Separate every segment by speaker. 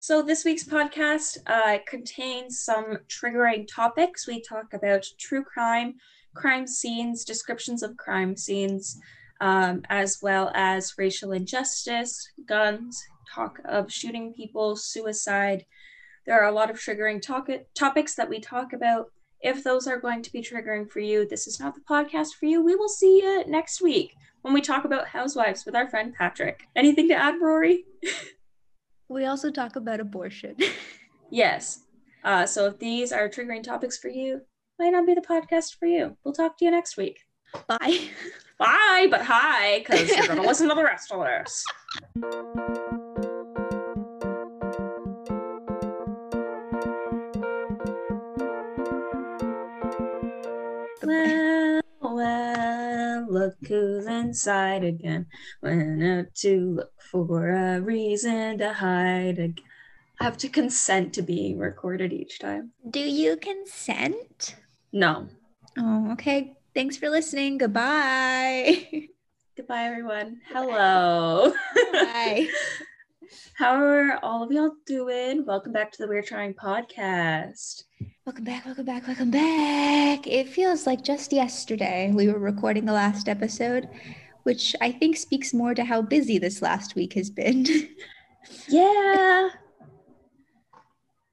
Speaker 1: So, this week's podcast uh, contains some triggering topics. We talk about true crime, crime scenes, descriptions of crime scenes, um, as well as racial injustice, guns, talk of shooting people, suicide. There are a lot of triggering topics that we talk about. If those are going to be triggering for you, this is not the podcast for you. We will see you next week when we talk about housewives with our friend Patrick. Anything to add, Rory?
Speaker 2: we also talk about abortion.
Speaker 1: yes. Uh, so if these are triggering topics for you, might not be the podcast for you. We'll talk to you next week.
Speaker 2: Bye.
Speaker 1: Bye, but hi, because you're going to listen to the rest of this. Look who's inside again. Went out to look for a reason to hide again. I have to consent to being recorded each time.
Speaker 2: Do you consent?
Speaker 1: No.
Speaker 2: Oh, okay. Thanks for listening. Goodbye.
Speaker 1: Goodbye, everyone. Hello.
Speaker 2: Bye.
Speaker 1: How are all of y'all doing? Welcome back to the We're Trying podcast.
Speaker 2: Welcome back, welcome back, welcome back. It feels like just yesterday we were recording the last episode, which I think speaks more to how busy this last week has been.
Speaker 1: yeah.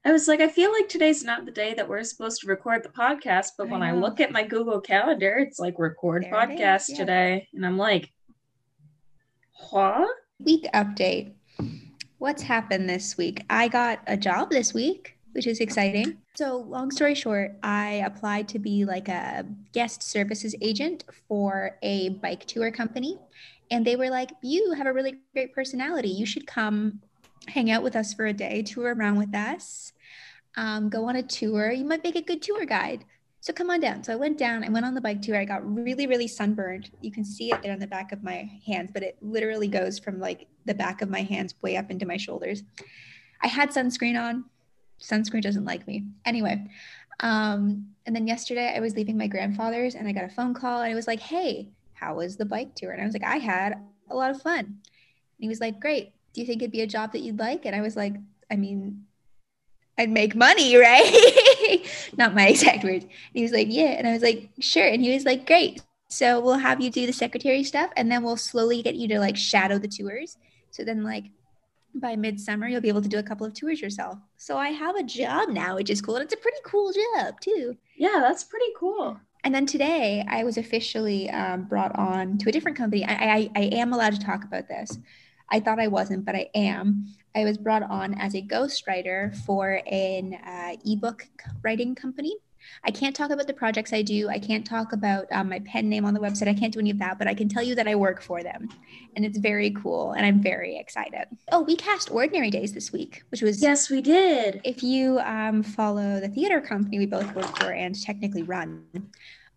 Speaker 1: I was like, I feel like today's not the day that we're supposed to record the podcast, but
Speaker 2: I
Speaker 1: when I look at my Google Calendar, it's like record
Speaker 2: There
Speaker 1: podcast
Speaker 2: yeah.
Speaker 1: today. And I'm like, what?
Speaker 2: Week update. What's happened this week? I got a job this week, which is exciting. So, long story short, I applied to be like a guest services agent for a bike tour company. And they were like, You have a really great personality. You should come hang out with us for a day, tour around with us, um, go on a tour. You might make a good tour guide. So come on down. So I went down, I went on the bike tour. I got really, really sunburned. You can see it there on the back of my hands, but it literally goes from like the back of my hands way up into my shoulders. I had sunscreen on. Sunscreen doesn't like me. Anyway, um, and then yesterday I was leaving my grandfather's and I got a phone call and it was like, hey, how was the bike tour? And I was like, I had a lot of fun. And he was like, great. Do you think it'd be a job that you'd like? And I was like, I mean, I'd make money, right? Not my exact words. And he was like, yeah. And I was like, sure. And he was like, great. So we'll have you do the secretary stuff and then we'll slowly get you to like shadow the tours. So then like by midsummer, you'll be able to do a couple of tours yourself. So I have a job now, which is cool. And it's a pretty cool job too.
Speaker 1: Yeah, that's pretty cool.
Speaker 2: And then today I was officially um, brought on to a different company. I, I, I am allowed to talk about this. I thought I wasn't, but I am. I was brought on as a ghostwriter for an uh, ebook writing company. I can't talk about the projects I do. I can't talk about um, my pen name on the website. I can't do any of that, but I can tell you that I work for them. And it's very cool. And I'm very excited. Oh, we cast Ordinary Days this week, which was
Speaker 1: Yes, we did.
Speaker 2: if you um, follow the theater company we both work for and technically run,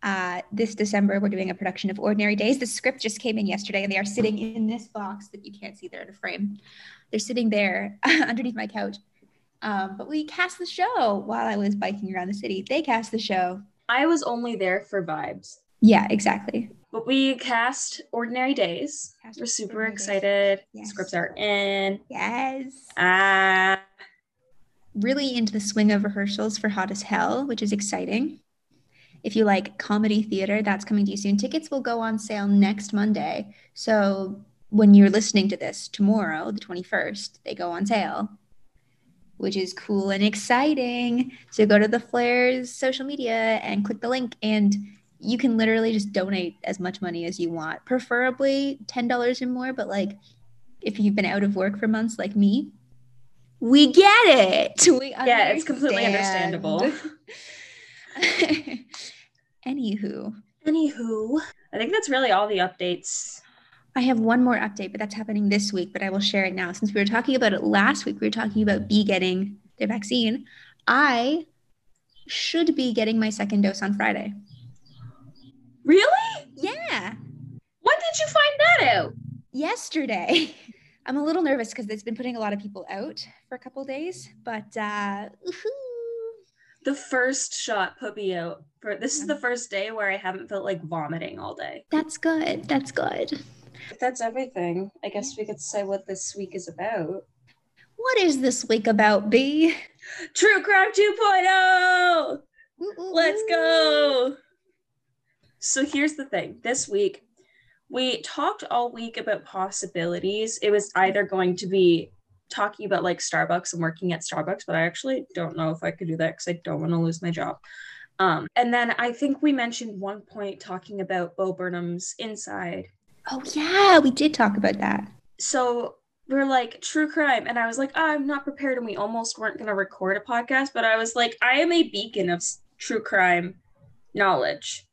Speaker 2: uh, this December we're doing a production of Ordinary Days. The script just came in yesterday, and they are sitting in this box that you can't see there in a frame. They're sitting there underneath my couch. Um, but we cast the show while I was biking around the city. They cast the show.
Speaker 1: I was only there for vibes.
Speaker 2: Yeah, exactly.
Speaker 1: But we cast Ordinary Days.
Speaker 2: Cast
Speaker 1: We're super excited.
Speaker 2: Yes.
Speaker 1: Scripts are in.
Speaker 2: Yes.
Speaker 1: Ah,
Speaker 2: really into the swing of rehearsals for Hot as Hell, which is exciting. If you like comedy theater, that's coming to you soon. Tickets will go on sale next Monday. So when you're listening to this tomorrow, the 21st, they go on sale, which is cool and exciting. So go to the Flares social media and click the link, and you can literally just donate as much money as you want, preferably $10 or more. But like, if you've been out of work for months like me, we get it. We
Speaker 1: yeah, it's completely understandable.
Speaker 2: Anywho,
Speaker 1: Anywho, I think that's really all the updates.
Speaker 2: I have one more update, but that's happening this week, but I will share it now. Since we were talking about it last week, we were talking about B getting their vaccine. I should be getting my second dose on Friday.
Speaker 1: Really?
Speaker 2: Yeah,
Speaker 1: When did you find that out?
Speaker 2: yesterday. I'm a little nervous because it's been putting a lot of people out for a couple days, but uh, woohoo.
Speaker 1: The first shot put me out. For this is the first day where I haven't felt like vomiting all day.
Speaker 2: that's good. That's good.
Speaker 1: If that's everything, I guess we could say what this week is about.
Speaker 2: What is this week about, B?
Speaker 1: True Crime 2.0! Let's go! So here's the thing this week, we talked all week about possibilities. It was either going to be talking about like Starbucks and working at Starbucks, but I actually don't know if I could do that because I don't want to lose my job. Um, and then I think we mentioned one point talking about Bo Burnham's inside.
Speaker 2: Oh yeah, we did talk about that.
Speaker 1: So we're like true crime, and I was like, oh, I'm not prepared, and we almost weren't going to record a podcast, but I was like, I am a beacon of true crime knowledge.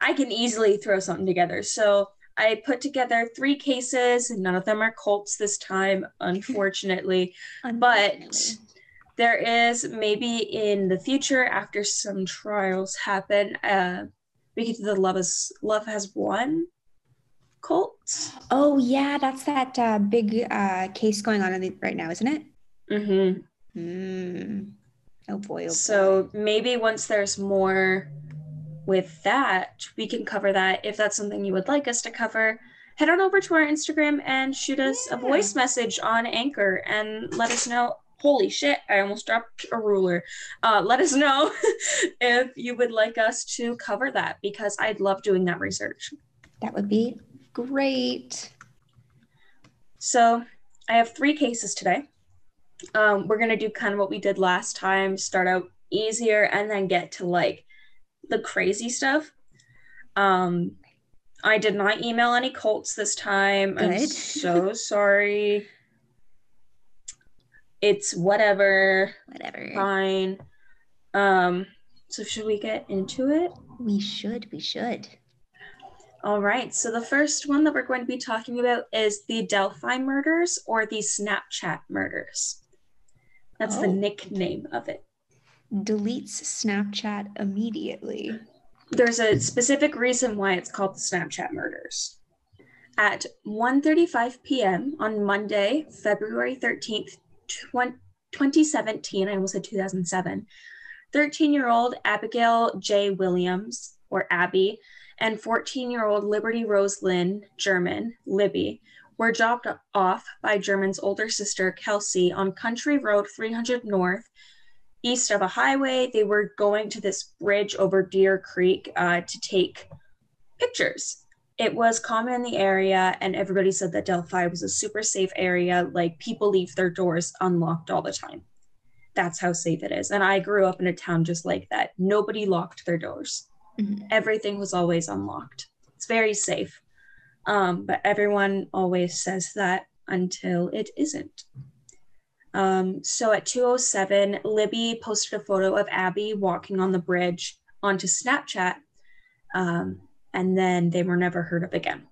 Speaker 1: I can easily throw something together. So I put together three cases, and none of them are cults this time, unfortunately. unfortunately. But there is maybe in the future, after some trials happen, uh, we get to the love is love has won cult.
Speaker 2: Oh yeah, that's that uh, big uh, case going on the, right now, isn't it? Mm-hmm.
Speaker 1: Mm. Oh boy. Oh so boy. maybe once there's more with that, we can cover that. If that's something you would like us to cover, head on over to our Instagram and shoot us yeah. a voice message on Anchor and let us know. Holy shit, I almost dropped a ruler. Uh, let us know if you would like us to cover that because I'd love doing that research.
Speaker 2: That would be great.
Speaker 1: So I have three cases today. Um, we're going to do kind of what we did last time start out easier and then get to like the crazy stuff. Um, I did not email any cults this time. Good. I'm so sorry. It's whatever.
Speaker 2: Whatever.
Speaker 1: Fine. Um, so should we get into it?
Speaker 2: We should. We should.
Speaker 1: All right. So the first one that we're going to be talking about is the Delphi murders or the Snapchat murders. That's oh. the nickname of it
Speaker 2: deletes Snapchat immediately.
Speaker 1: There's a specific reason why it's called the Snapchat murders. At 1:35 p.m. on Monday, February 13th, 2017, I almost said 2007, 13-year-old Abigail J. Williams, or Abby, and 14-year-old Liberty Rose Lynn German, Libby, were dropped off by German's older sister, Kelsey, on County Road 300 North east of a highway. They were going to this bridge over Deer Creek uh, to take pictures. It was common in the area, and everybody said that Delphi was a super safe area. Like people leave their doors unlocked all the time. That's how safe it is. And I grew up in a town just like that. Nobody locked their doors, mm-hmm. everything was always unlocked. It's very safe. Um, but everyone always says that until it isn't. Um, so at 207, Libby posted a photo of Abby walking on the bridge onto Snapchat, um, and then they were never heard of again.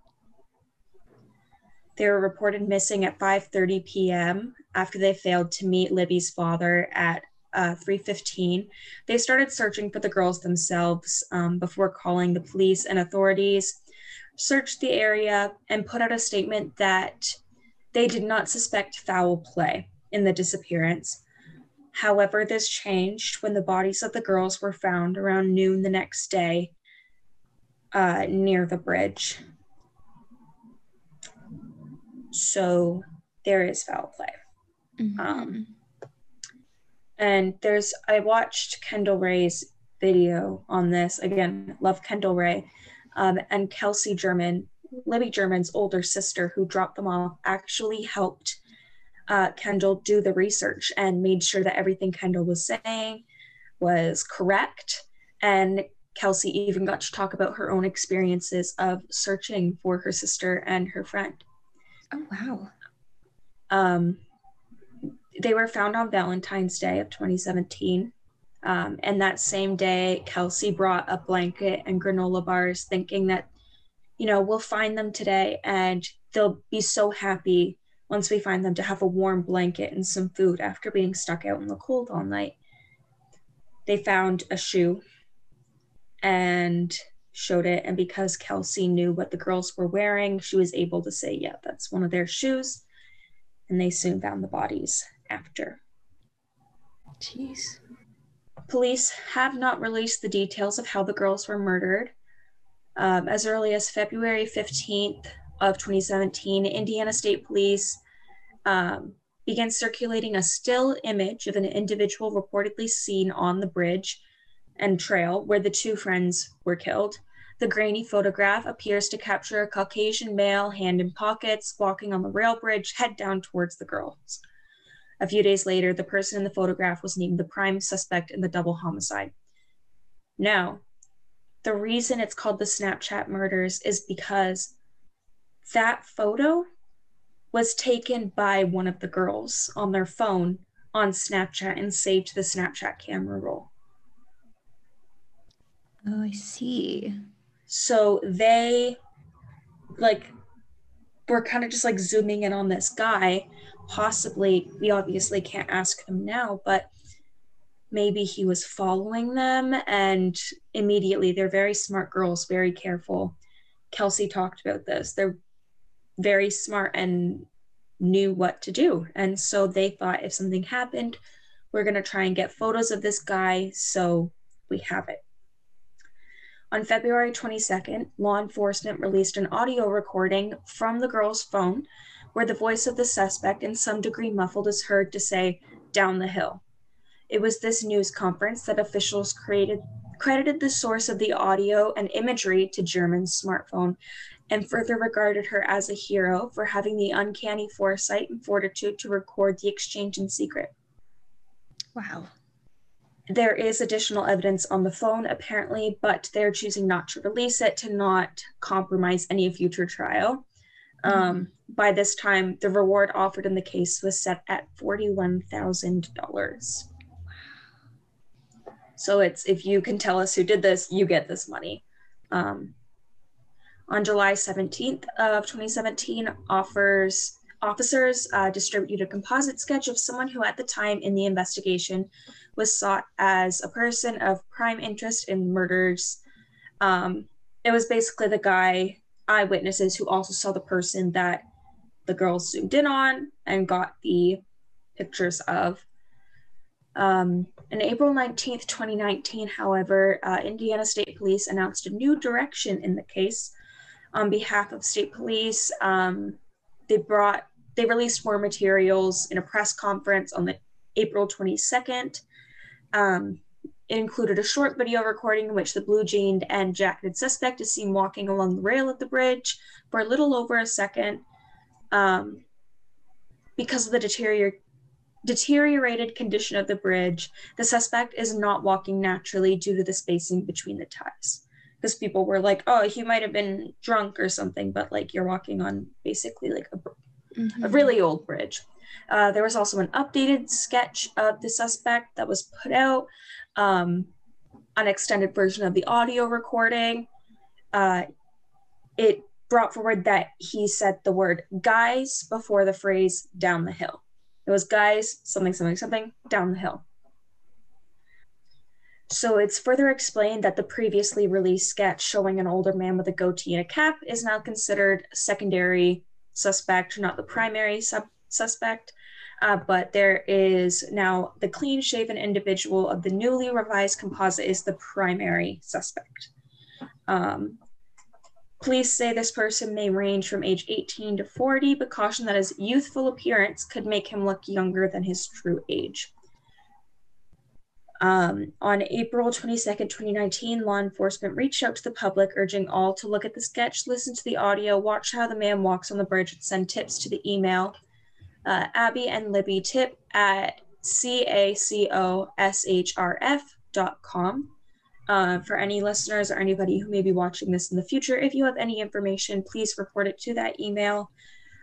Speaker 1: They were reported missing at 5:30 p.m. after they failed to meet Libby's father at uh, 3:15. They started searching for the girls themselves um, before calling the police and authorities. Searched the area and put out a statement that they did not suspect foul play in the disappearance. However, this changed when the bodies of the girls were found around noon the next day uh, near the bridge. So there is foul play. Mm-hmm. Um, and there's, I watched Kendall Rae's video on this. Again, love Kendall Rae. Um, and Kelsey German, Libby German's older sister, who dropped them off, actually helped uh, Kendall do the research and made sure that everything Kendall was saying was correct. And Kelsey even got to talk about her own experiences of searching for her sister and her friend.
Speaker 2: Oh, wow.
Speaker 1: Um, they were found on Valentine's Day of 2017. Um, and that same day, Kelsey brought a blanket and granola bars, thinking that, you know, we'll find them today and they'll be so happy once we find them to have a warm blanket and some food after being stuck out in the cold all night. They found a shoe and showed it. And because Kelsey knew what the girls were wearing, she was able to say, yeah, that's one of their shoes. And they soon found the bodies after.
Speaker 2: Jeez.
Speaker 1: Police have not released the details of how the girls were murdered. Um, as early as February 15th of 2017, Indiana State Police um, began circulating a still image of an individual reportedly seen on the bridge and trail where the two friends were killed. The grainy photograph appears to capture a Caucasian male, hand in pockets, walking on the rail bridge, head down towards the girls. A few days later, the person in the photograph was named the prime suspect in the double homicide. Now, the reason it's called the Snapchat murders is because that photo was taken by one of the girls on their phone on Snapchat and saved to the Snapchat camera roll.
Speaker 2: Oh, I see.
Speaker 1: So they like were kind of just like zooming in on this guy. Possibly, we obviously can't ask them now, but maybe he was following them and immediately they're very smart girls, very careful. Kelsey talked about this. They're very smart and knew what to do. And so they thought if something happened, we're going to try and get photos of this guy so we have it. On February 22nd, law enforcement released an audio recording from the girl's phone where the voice of the suspect, in some degree muffled, is heard to say, down the hill. It was this news conference that officials created credited the source of the audio and imagery to German's smartphone and further regarded her as a hero for having the uncanny foresight and fortitude to record the exchange in secret.
Speaker 2: Wow.
Speaker 1: There is additional evidence on the phone, apparently, but they're choosing not to release it to not compromise any future trial. Um, by this time, the reward offered in the case was set at $41,000. So it's if you can tell us who did this, you get this money. Um, on July 17th of 2017, offers officers uh, distributed a composite sketch of someone who, at the time in the investigation, was sought as a person of prime interest in murders. Um, it was basically the guy, eyewitnesses who also saw the person that the girls zoomed in on and got the pictures of. Um, on April 19th, 2019, however, uh, Indiana State Police announced a new direction in the case. On behalf of state police, um, they brought they released more materials in a press conference on the April 22nd. Um, it included a short video recording in which the blue jeaned and jacketed suspect is seen walking along the rail of the bridge for a little over a second. Um, because of the deterior- deteriorated condition of the bridge, the suspect is not walking naturally due to the spacing between the ties. Because people were like, oh, he might have been drunk or something, but like you're walking on basically like a, mm-hmm. a really old bridge. Uh, there was also an updated sketch of the suspect that was put out, um, an extended version of the audio recording. Uh, it brought forward that he said the word guys before the phrase down the hill. It was guys, something, something, something, down the hill. So it's further explained that the previously released sketch showing an older man with a goatee and a cap is now considered secondary suspect, not the primary sub- suspect. Uh, but there is now the clean shaven individual of the newly revised composite is the primary suspect. Um, Police say this person may range from age 18 to 40, but caution that his youthful appearance could make him look younger than his true age. Um, on April 22nd, 2019, law enforcement reached out to the public, urging all to look at the sketch, listen to the audio, watch how the man walks on the bridge, and send tips to the email uh, Abby and Libby tip at cacoshrf.com. Uh, for any listeners or anybody who may be watching this in the future, if you have any information, please report it to that email.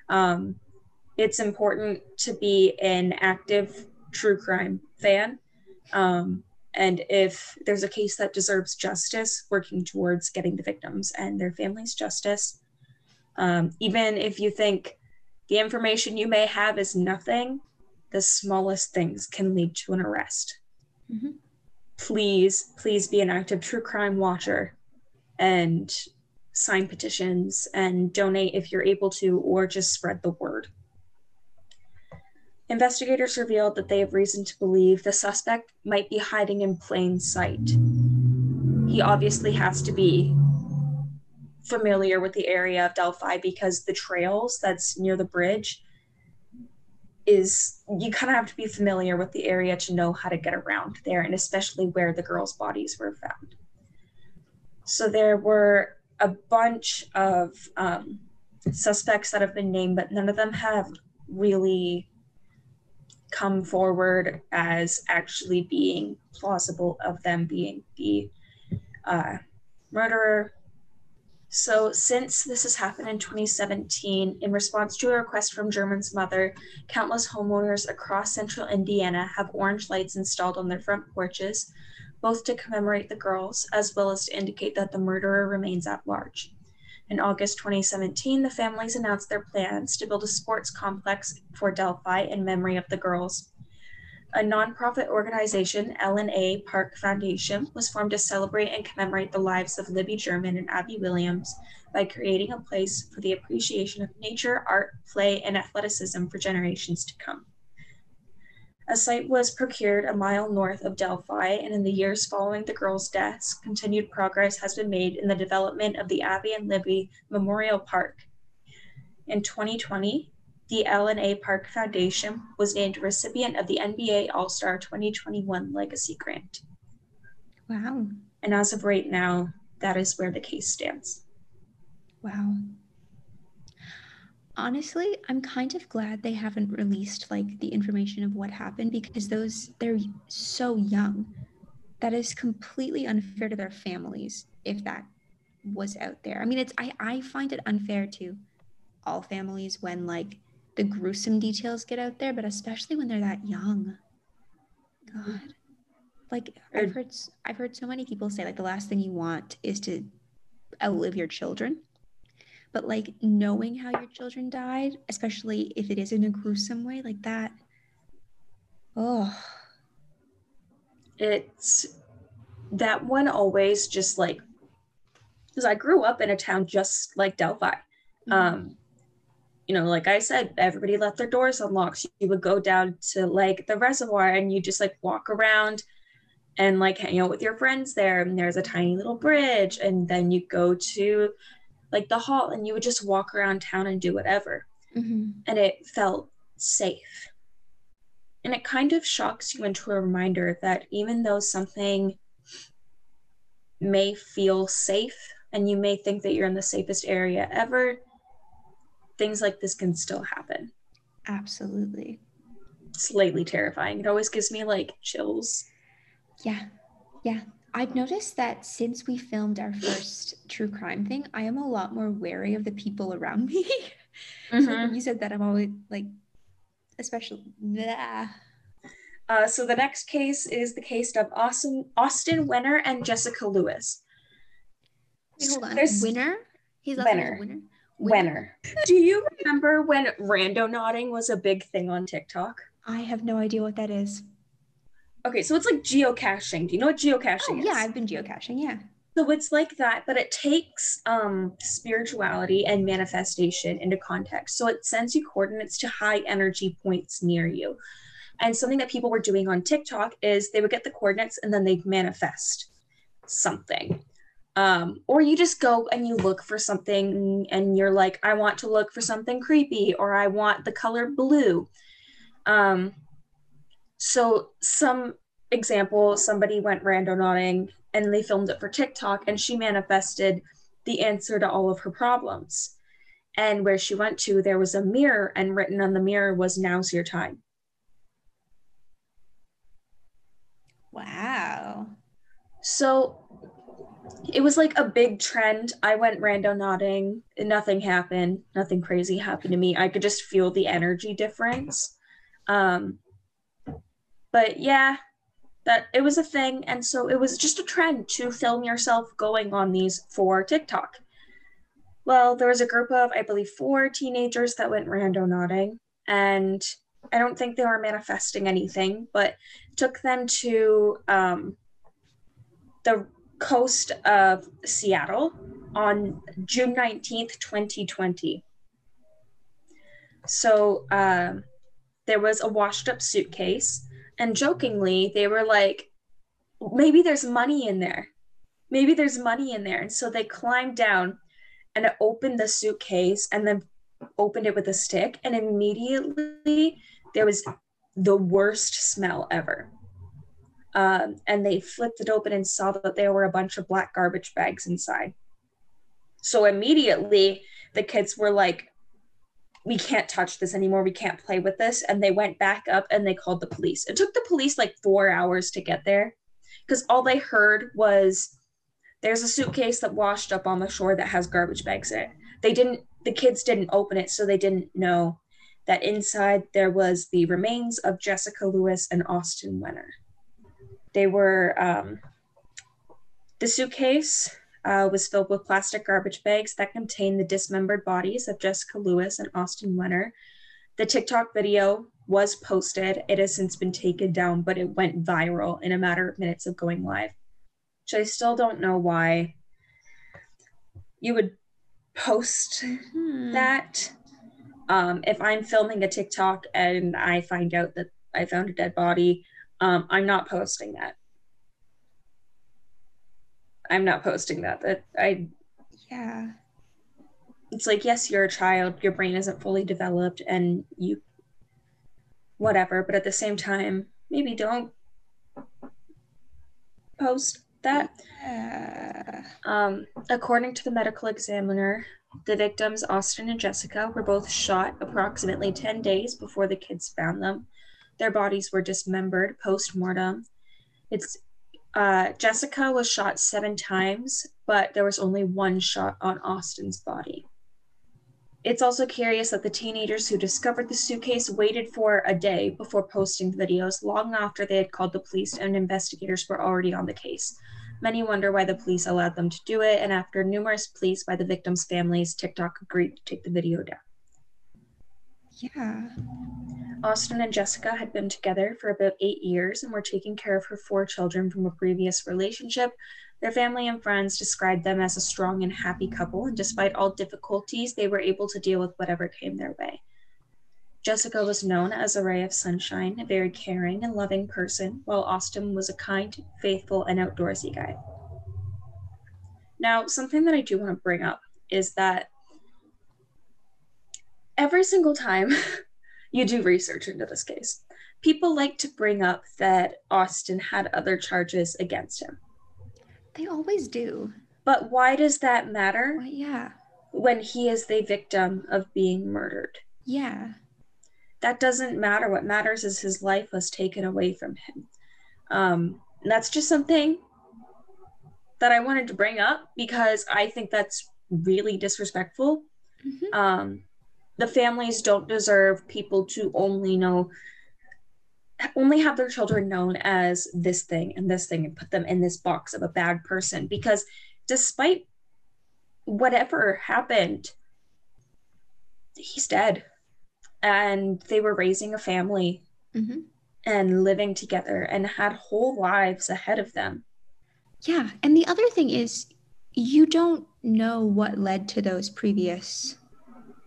Speaker 1: Um, it's important to be an active true crime fan. Um, and if there's a case that deserves justice, working towards getting the victims and their families justice. Um, even if you think the information you may have is nothing, the smallest things can lead to an arrest. Mm-hmm please, please be an active true crime watcher and sign petitions and donate if you're able to, or just spread the word. Investigators revealed that they have reason to believe the suspect might be hiding in plain sight. He obviously has to be familiar with the area of Delphi because the trails that's near the bridge is you kind of have to be familiar with the area to know how to get around there and especially where the girls' bodies were found. So there were a bunch of um, suspects that have been named, but none of them have really come forward as actually being plausible of them being the uh, murderer. So, since this has happened in 2017, in response to a request from German's mother, countless homeowners across central Indiana have orange lights installed on their front porches, both to commemorate the girls as well as to indicate that the murderer remains at large. In August 2017, the families announced their plans to build a sports complex for Delphi in memory of the girls. A nonprofit organization, L&A Park Foundation, was formed to celebrate and commemorate the lives of Libby German and Abby Williams by creating a place for the appreciation of nature, art, play, and athleticism for generations to come. A site was procured a mile north of Delphi, and in the years following the girls' deaths, continued progress has been made in the development of the Abby and Libby Memorial Park. In 2020, the L&A Park Foundation was named recipient of the NBA All-Star 2021 Legacy Grant.
Speaker 2: Wow.
Speaker 1: And as of right now, that is where the case stands.
Speaker 2: Wow honestly, I'm kind of glad they haven't released like the information of what happened because those they're so young. That is completely unfair to their families if that was out there. I mean, it's I I find it unfair to all families when like the gruesome details get out there, but especially when they're that young. God. Like I've heard I've heard so many people say like the last thing you want is to outlive your children but like knowing how your children died especially if it is in a gruesome way like that oh
Speaker 1: it's that one always just like because i grew up in a town just like delphi mm-hmm. um you know like i said everybody left their doors unlocked you would go down to like the reservoir and you just like walk around and like hang out with your friends there and there's a tiny little bridge and then you go to like the hall and you would just walk around town and do whatever. Mm-hmm. And it felt safe. And it kind of shocks you into a reminder that even though something may feel safe and you may think that you're in the safest area ever, things like this can still happen.
Speaker 2: Absolutely.
Speaker 1: Slightly terrifying. It always gives me like chills.
Speaker 2: Yeah. Yeah. I've noticed that since we filmed our first true crime thing, I am a lot more wary of the people around me. Mm-hmm. so you said that, I'm always like, especially.
Speaker 1: Uh, so the next case is the case of Austin Austin Wenner and Jessica Lewis.
Speaker 2: Wait, hold on. There's Winner?
Speaker 1: He's Wenner. Winner. Wenner. Do you remember when randonauting was a big thing on TikTok?
Speaker 2: I have no idea what that is.
Speaker 1: Okay, so it's like geocaching. Do you know what geocaching oh,
Speaker 2: is? Yeah, I've been geocaching. Yeah.
Speaker 1: So it's like that, but it takes um, spirituality and manifestation into context. So it sends you coordinates to high energy points near you. And something that people were doing on TikTok is they would get the coordinates and then they'd manifest something. Um, or you just go and you look for something and you're like, I want to look for something creepy or I want the color blue. Um, so some example, somebody went randonauting and they filmed it for TikTok and she manifested the answer to all of her problems. And where she went to, there was a mirror, and written on the mirror was, Now's your time.
Speaker 2: Wow.
Speaker 1: So it was like a big trend. I went randonauting. nothing happened, nothing crazy happened to me. I could just feel the energy difference. Um, but yeah, that it was a thing. And so it was just a trend to film yourself going on these for TikTok. Well, there was a group of, I believe, four teenagers that went randonauting, And I don't think they were manifesting anything, but took them to um, the coast of Seattle on June 19th, 2020. So um, there was a washed up suitcase and jokingly they were like maybe there's money in there maybe there's money in there and so they climbed down and opened the suitcase and then opened it with a stick and immediately there was the worst smell ever. Um, and they flipped it open and saw that there were a bunch of black garbage bags inside. So immediately the kids were like, we can't touch this anymore. We can't play with this. And they went back up and they called the police. It took the police like four hours to get there because all they heard was there's a suitcase that washed up on the shore that has garbage bags in it. They didn't, the kids didn't open it, so they didn't know that inside there was the remains of Jessica Lewis and Austin Wenner. They were, um, the suitcase uh, was filled with plastic garbage bags that contained the dismembered bodies of Jessica Lewis and Austin Wenner. The TikTok video was posted. It has since been taken down, but it went viral in a matter of minutes of going live. Which I still don't know why you would post hmm. that. Um, if I'm filming a TikTok and I find out that I found a dead body, um, I'm not posting that. I'm not posting that. That I
Speaker 2: yeah.
Speaker 1: It's like yes, you're a child. Your brain isn't fully developed, and you whatever. But at the same time, maybe don't post that. Yeah. Um, according to the medical examiner, the victims, Austin and Jessica, were both shot approximately 10 days before the kids found them. Their bodies were dismembered post mortem. It's uh, Jessica was shot seven times, but there was only one shot on Austin's body. It's also curious that the teenagers who discovered the suitcase waited for a day before posting videos, long after they had called the police and investigators were already on the case. Many wonder why the police allowed them to do it, and after numerous pleas by the victims' families, TikTok agreed to take the video down.
Speaker 2: Yeah.
Speaker 1: Austin and Jessica had been together for about eight years and were taking care of her four children from a previous relationship. Their family and friends described them as a strong and happy couple, and despite all difficulties, they were able to deal with whatever came their way. Jessica was known as a ray of sunshine, a very caring and loving person, while Austin was a kind, faithful, and outdoorsy guy. Now, something that I do want to bring up is that every single time you do research into this case, people like to bring up that Austin had other charges against him.
Speaker 2: They always do.
Speaker 1: But why does that matter?
Speaker 2: Well, yeah.
Speaker 1: When he is the victim of being murdered.
Speaker 2: Yeah.
Speaker 1: That doesn't matter. What matters is his life was taken away from him. Um, that's just something that I wanted to bring up because I think that's really disrespectful. Mm-hmm. Um, the families don't deserve people to only know only have their children known as this thing and this thing and put them in this box of a bad person. Because despite whatever happened he's dead. And they were raising a family mm-hmm. and living together and had whole lives ahead of them.
Speaker 2: Yeah and the other thing is you don't know what led to those previous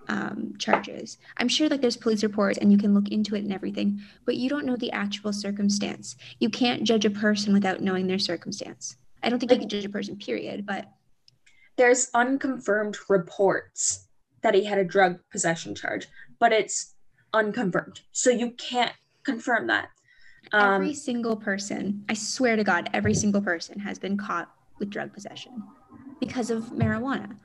Speaker 2: um, charges. I'm sure like there's police reports and you can look into it and everything, but you don't know the actual circumstance. You can't judge a person without knowing their circumstance. I don't think like, you can judge a person, period, but
Speaker 1: there's unconfirmed reports that he had a drug possession charge, but it's unconfirmed. So you can't confirm that.
Speaker 2: Um, every single person, I swear to God, every single person has been caught with drug possession because of marijuana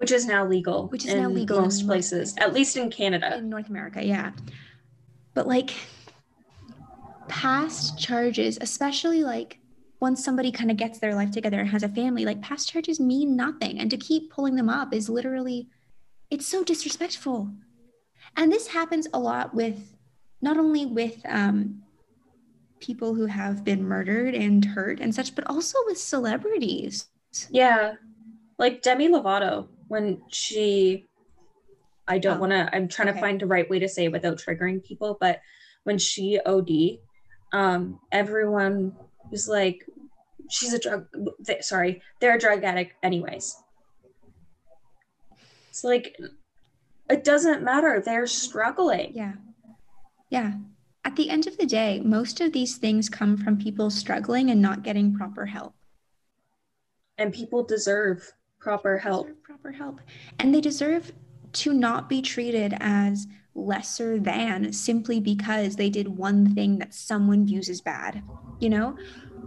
Speaker 1: which is now legal
Speaker 2: which is now legal
Speaker 1: most places, places, at least in Canada.
Speaker 2: In North America, yeah. But like past charges, especially like once somebody kind of gets their life together and has a family, like past charges mean nothing. And to keep pulling them up is literally, it's so disrespectful. And this happens a lot with not only with um, people who have been murdered and hurt and such, but also with celebrities.
Speaker 1: Yeah. Like Demi Lovato when she I don't oh, want to I'm trying okay. to find the right way to say it without triggering people, but when she OD, um everyone was like she's a drug th- sorry, they're a drug addict anyways. It's like it doesn't matter. They're struggling.
Speaker 2: Yeah. Yeah. At the end of the day, most of these things come from people struggling and not getting proper help.
Speaker 1: And people deserve proper help.
Speaker 2: Proper help. And they deserve to not be treated as lesser than simply because they did one thing that someone views as bad. You know?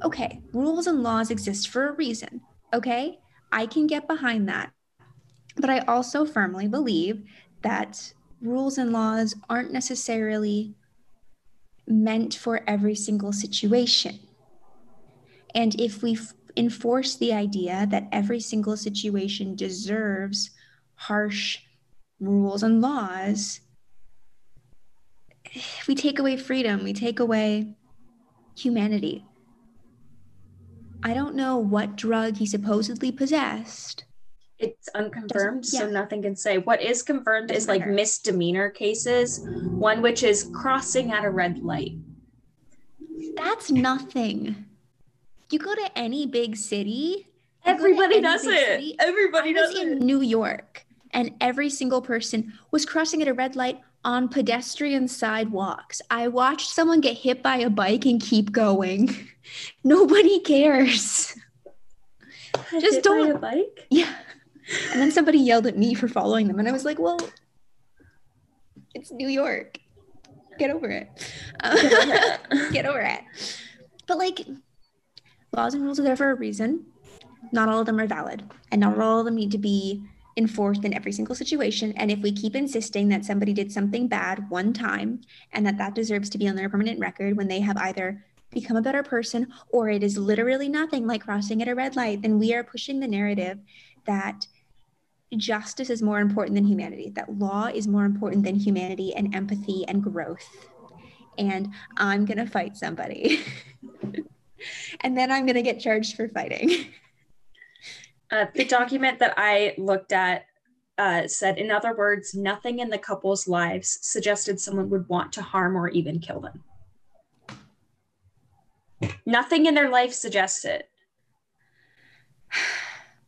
Speaker 2: Okay, rules and laws exist for a reason. Okay? I can get behind that. But I also firmly believe that rules and laws aren't necessarily meant for every single situation. And if we enforce the idea that every single situation deserves harsh rules and laws, we take away freedom, we take away humanity. I don't know what drug he supposedly possessed.
Speaker 1: It's unconfirmed,
Speaker 2: Doesn't-
Speaker 1: so nothing can say. What is confirmed is
Speaker 2: Doesn't
Speaker 1: like
Speaker 2: matter.
Speaker 1: misdemeanor cases, one which is crossing at a red light.
Speaker 2: That's nothing. You go to any big city. you go to
Speaker 1: Everybody does it.
Speaker 2: city-
Speaker 1: Everybody does
Speaker 2: in
Speaker 1: it.
Speaker 2: New York, and every single person was crossing at a red light on pedestrian sidewalks. I watched someone get hit by a bike and keep going. Nobody cares. Just
Speaker 1: Hit
Speaker 2: don't-
Speaker 1: a bike.
Speaker 2: Yeah. And then somebody yelled at me for following them, and I was like, well, it's New York. Get over it. Uh,
Speaker 1: Get over it.
Speaker 2: Get over it. But like, laws and rules are there for a reason. Not all of them are valid, and not all of them need to be enforced in every single situation. And if we keep insisting that somebody did something bad one time and that that deserves to be on their permanent record when they have either become a better person or it is literally nothing like crossing at a red light, then we are pushing the narrative that justice is more important than humanity, that law is more important than humanity and empathy and growth. And I'm going to fight somebody. and then I'm going to get charged for fighting.
Speaker 1: Uh, the document that I looked at uh, said, in other words, nothing in the couple's lives suggested someone would want to harm or even kill them. Nothing in their life suggests it.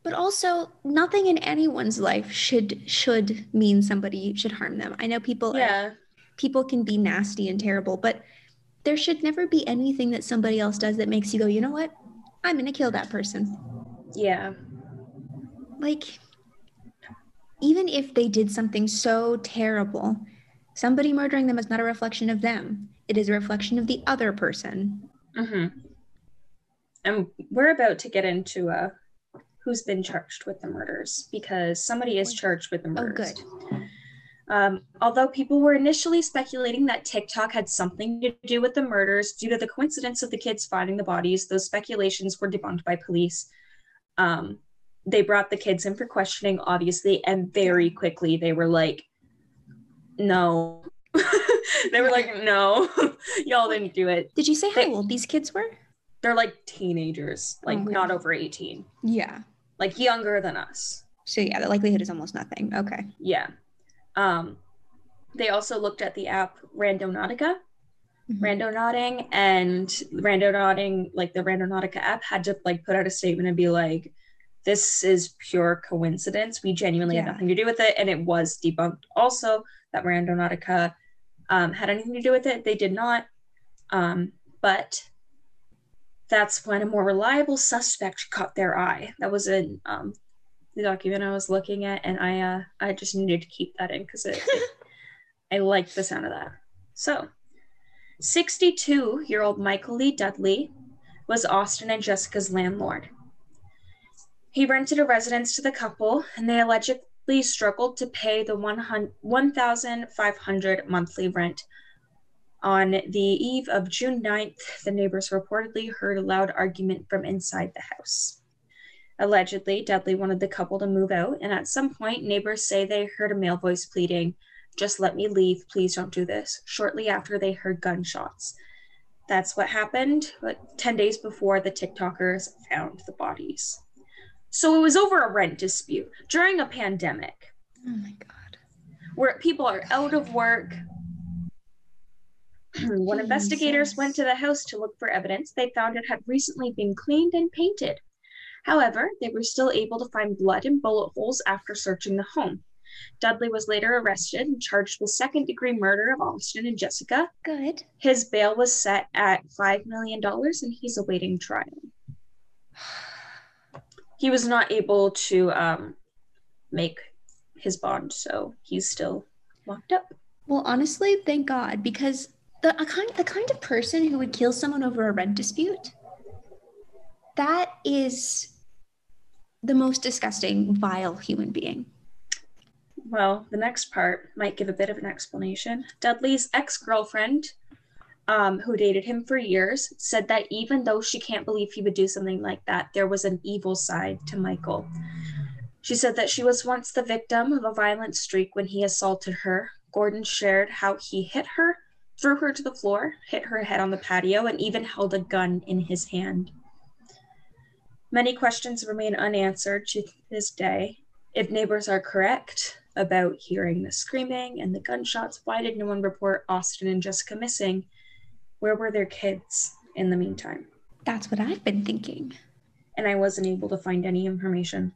Speaker 2: but also nothing in anyone's life should should mean somebody should harm them. I know people are-
Speaker 1: Yeah.
Speaker 2: people can be nasty and terrible, but there should never be anything that somebody else does that makes you go, "You know what? I'm going to kill that person."
Speaker 1: Yeah.
Speaker 2: like even if they did something so terrible somebody murdering them is not a reflection of them it is a reflection of the other person
Speaker 1: hmm And we're about to get into uh, who's been charged with the murders because somebody is charged with the murders.
Speaker 2: oh good
Speaker 1: Um, although people were initially speculating that TikTok had something to do with the murders due to the coincidence of the kids finding the bodies, those speculations were debunked by police. Um, they brought the kids in for questioning, obviously, and very quickly they were like, no. they were like, no, y'all didn't do it.
Speaker 2: did you say how
Speaker 1: They-
Speaker 2: old these kids were
Speaker 1: They're like teenagers, like
Speaker 2: Okay.
Speaker 1: not over 18,
Speaker 2: yeah
Speaker 1: like younger than us.
Speaker 2: so yeah the likelihood is almost nothing okay
Speaker 1: Yeah. Um, they also looked at the app Randonautica,
Speaker 2: Mhm.
Speaker 1: Randonauting, and Randonauting, like the Randonautica app, had to like put out a statement and be like, "This is pure coincidence. We genuinely had nothing to do with it," and it was debunked. Also, that Randonautica um, had anything to do with it. They did not. Um, but that's when a more reliable suspect caught their eye. That was in um, the document I was looking at, and I uh, I just needed to keep that in because it, it I liked the sound of that. So, 62 year old Michael Lee Dudley was Austin and Jessica's landlord. He rented a residence to the couple, and they allegedly struggled to pay the 100 1,500 monthly rent. On the eve of June 9th, the neighbors reportedly heard a loud argument from inside the house. Allegedly, Dudley wanted the couple to move out, and at some point, neighbors say they heard a male voice pleading, Just let me leave, please don't do this, shortly after they heard gunshots. That's what happened, but 10 days before the TikTokers found the bodies. So it was over a rent dispute during a pandemic
Speaker 2: oh my god
Speaker 1: where people are out of work. when investigators went to the house to look for evidence, they found it had recently been cleaned and painted. However, they were still able to find blood and bullet holes after searching the home. Dudley was later arrested and charged with second degree murder of Austin and Jessica.
Speaker 2: good
Speaker 1: His bail was set at $5 million and he's awaiting trial. He was not able to um, make his bond, so he's still locked up.
Speaker 2: Well, honestly, thank God, because the kind the kind of person who would kill someone over a rent dispute, that is the most disgusting, vile human being.
Speaker 1: Well, the next part might give a bit of an explanation. Dudley's ex girlfriend, um, who dated him for years, said that even though she can't believe he would do something like that, there was an evil side to Michael. She said that she was once the victim of a violent streak when he assaulted her. Gordon shared how he hit her, threw her to the floor, hit her head on the patio, and even held a gun in his hand. Many questions remain unanswered to this day. If neighbors are correct about hearing the screaming and the gunshots, why did no one report Austin and Jessica missing? Where were their kids in the meantime?
Speaker 2: That's what I've been thinking.
Speaker 1: And I wasn't able to find any information.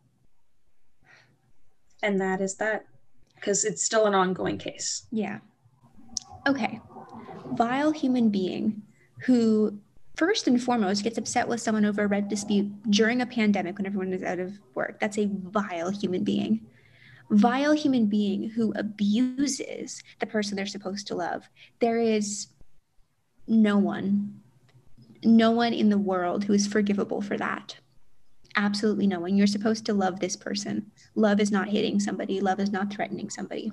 Speaker 1: And that is that, because it's still an ongoing case.
Speaker 2: Yeah. Okay. Vile human being who first and foremost gets upset with someone over a rent dispute during a pandemic when everyone is out of work. That's a vile human being. Vile human being who abuses the person they're supposed to love. There is no one, no one in the world who is forgivable for that. Absolutely no one. You're supposed to love this person. Love is not hitting somebody, love is not threatening somebody.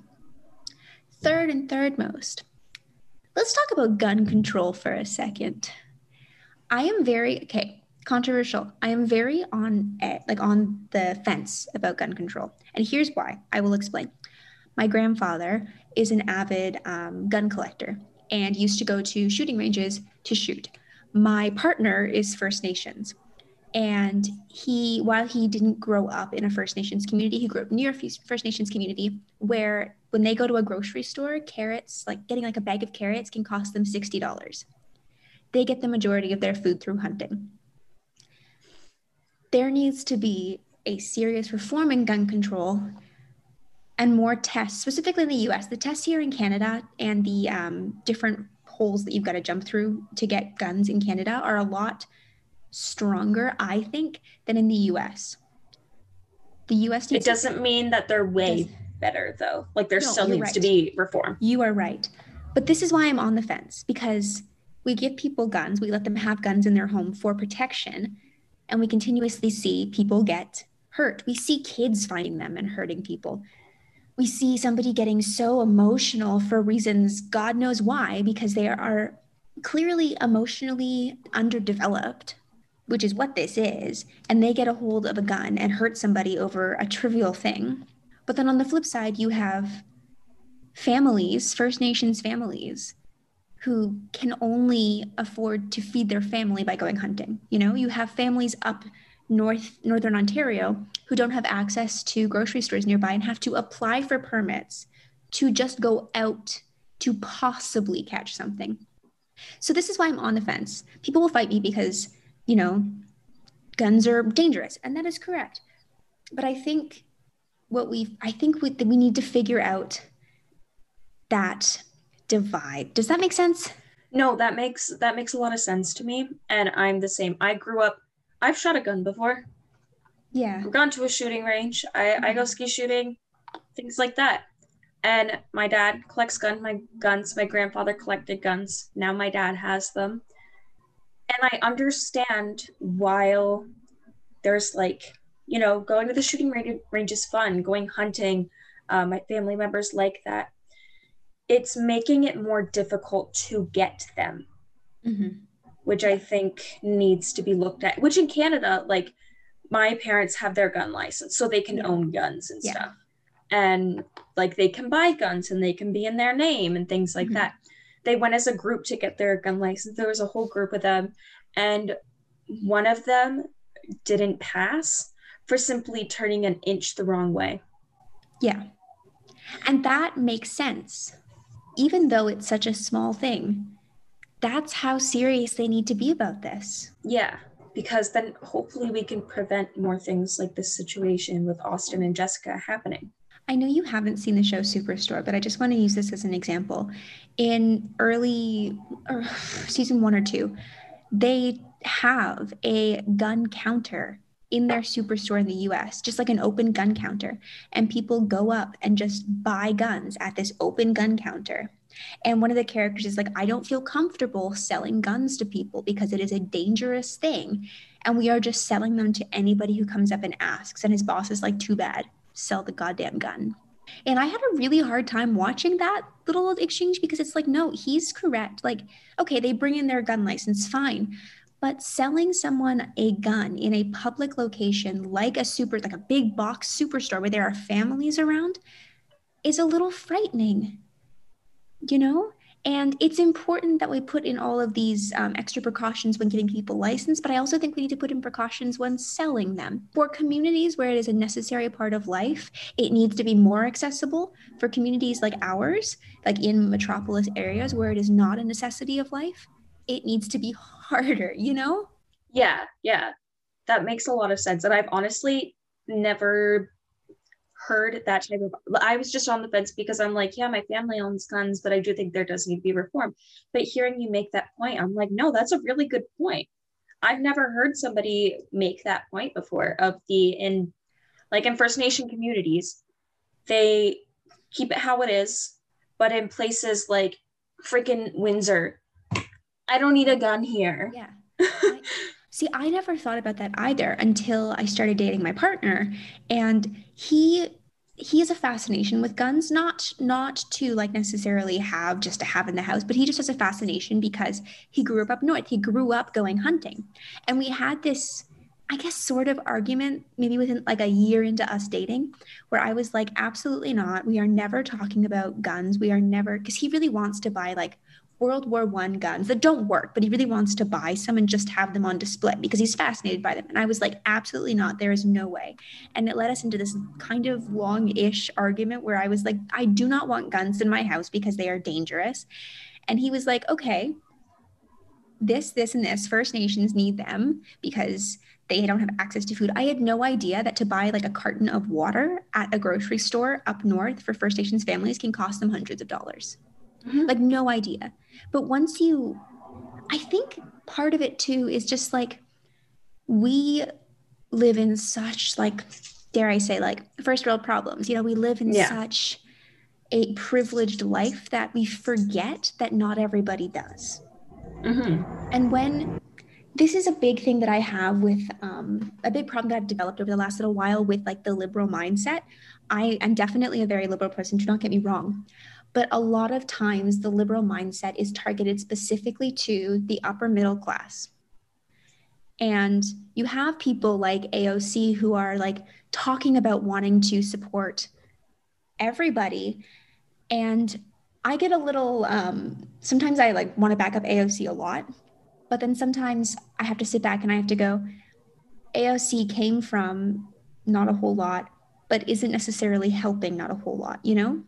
Speaker 2: Third and third most, let's talk about gun control for a second. I am very okay. Controversial. I am very on like on the fence about gun control, and here's why. I will explain. My grandfather is an avid um, gun collector and used to go to shooting ranges to shoot. My partner is First Nations, and he, while he didn't grow up in a First Nations community, he grew up near a First Nations community where when they go to a grocery store, carrots, like getting like a bag of carrots, can cost them sixty dollars they get the majority of their food through hunting. There needs to be a serious reform in gun control and more tests, specifically in the US. The tests here in Canada and the um, different holes that you've got to jump through to get guns in Canada are a lot stronger, I think, than in the US. The US
Speaker 1: It doesn't to- mean that they're way better, though. Like there no, still needs right. to be reform.
Speaker 2: You are right. But this is why I'm on the fence because we give people guns, we let them have guns in their home for protection, and we continuously see people get hurt. We see kids finding them and hurting people. We see somebody getting so emotional for reasons God knows why, because they are clearly emotionally underdeveloped, which is what this is, and they get a hold of a gun and hurt somebody over a trivial thing. But then on the flip side, you have families, First Nations families, who can only afford to feed their family by going hunting. You know, you have families up north northern Ontario who don't have access to grocery stores nearby and have to apply for permits to just go out to possibly catch something. So this is why I'm on the fence. People will fight me because, you know, guns are dangerous, and that is correct. But I think what we I think we, we need to figure out that divide. Does that make sense?
Speaker 1: No, that makes that makes a lot of sense to me. And I'm the same. I grew up I've shot a gun before.
Speaker 2: Yeah.
Speaker 1: I've gone to a shooting range. I, mm-hmm. I go mm-hmm. ski shooting, things like that. And my dad collects gun my guns. My grandfather collected guns. Now my dad has them. And I understand while there's like, you know, going to the shooting range, range is fun, going hunting. Uh, my family members like that it's making it more difficult to get them mm-hmm. which i think needs to be looked at which in canada like my parents have their gun license so they can yeah. own guns and yeah. stuff and like they can buy guns and they can be in their name and things like mm-hmm. that they went as a group to get their gun license there was a whole group of them and one of them didn't pass for simply turning an inch the wrong way
Speaker 2: yeah and that makes sense even though it's such a small thing, that's how serious they need to be about this.
Speaker 1: Yeah, because then hopefully we can prevent more things like this situation with Austin and Jessica happening.
Speaker 2: I know you haven't seen the show Superstore, but I just want to use this as an example. In early or er, season one or two, they have a gun counter in their superstore in the US, just like an open gun counter. And people go up and just buy guns at this open gun counter. And one of the characters is like, I don't feel comfortable selling guns to people because it is a dangerous thing. And we are just selling them to anybody who comes up and asks. And his boss is like, too bad, sell the goddamn gun. And I had a really hard time watching that little exchange because it's like, no, he's correct. Like, okay, they bring in their gun license, fine. But selling someone a gun in a public location like a super, like a big box superstore where there are families around is a little frightening, you know? And it's important that we put in all of these um, extra precautions when giving people license, but I also think we need to put in precautions when selling them. For communities where it is a necessary part of life, it needs to be more accessible. For communities like ours, like in metropolis areas where it is not a necessity of life, it needs to be harder, you know?
Speaker 1: Yeah, yeah. That makes a lot of sense. And I've honestly never heard that type of I was just on the fence because I'm like, yeah, my family owns guns, but I do think there does need to be reform. But hearing you make that point, I'm like, no, that's a really good point. I've never heard somebody make that point before of the in like in First Nation communities, they keep it how it is, but in places like freaking Windsor, I don't need a gun here.
Speaker 2: Yeah. See, I never thought about that either until I started dating my partner and he he has a fascination with guns not not to like necessarily have just to have in the house but he just has a fascination because he grew up up north he grew up going hunting and we had this i guess sort of argument maybe within like a year into us dating where i was like absolutely not we are never talking about guns we are never because he really wants to buy like World War One guns that don't work, but he really wants to buy some and just have them on display because he's fascinated by them. And I was like, absolutely not. There is no way. And it led us into this kind of long-ish argument where I was like, I do not want guns in my house because they are dangerous. And he was like, okay, this, this, and this. First Nations need them because they don't have access to food. I had no idea that to buy like a carton of water at a grocery store up north for First Nations families can cost them hundreds of dollars. Mm-hmm. Like, no idea. But once you, I think part of it too is just like we live in such, like, dare I say, like first world problems. You know, we live in yeah. such a privileged life that we forget that not everybody does. Mm-hmm. And when this is a big thing that I have with um, a big problem that I've developed over the last little while with like the liberal mindset. I am definitely a very liberal person, do not get me wrong. But a lot of times, the liberal mindset is targeted specifically to the upper middle class. And you have people like AOC who are like talking about wanting to support everybody. And I get a little, um, sometimes I like want to back up AOC a lot, but then sometimes I have to sit back and I have to go, AOC came from not a whole lot, but isn't necessarily helping not a whole lot, you know?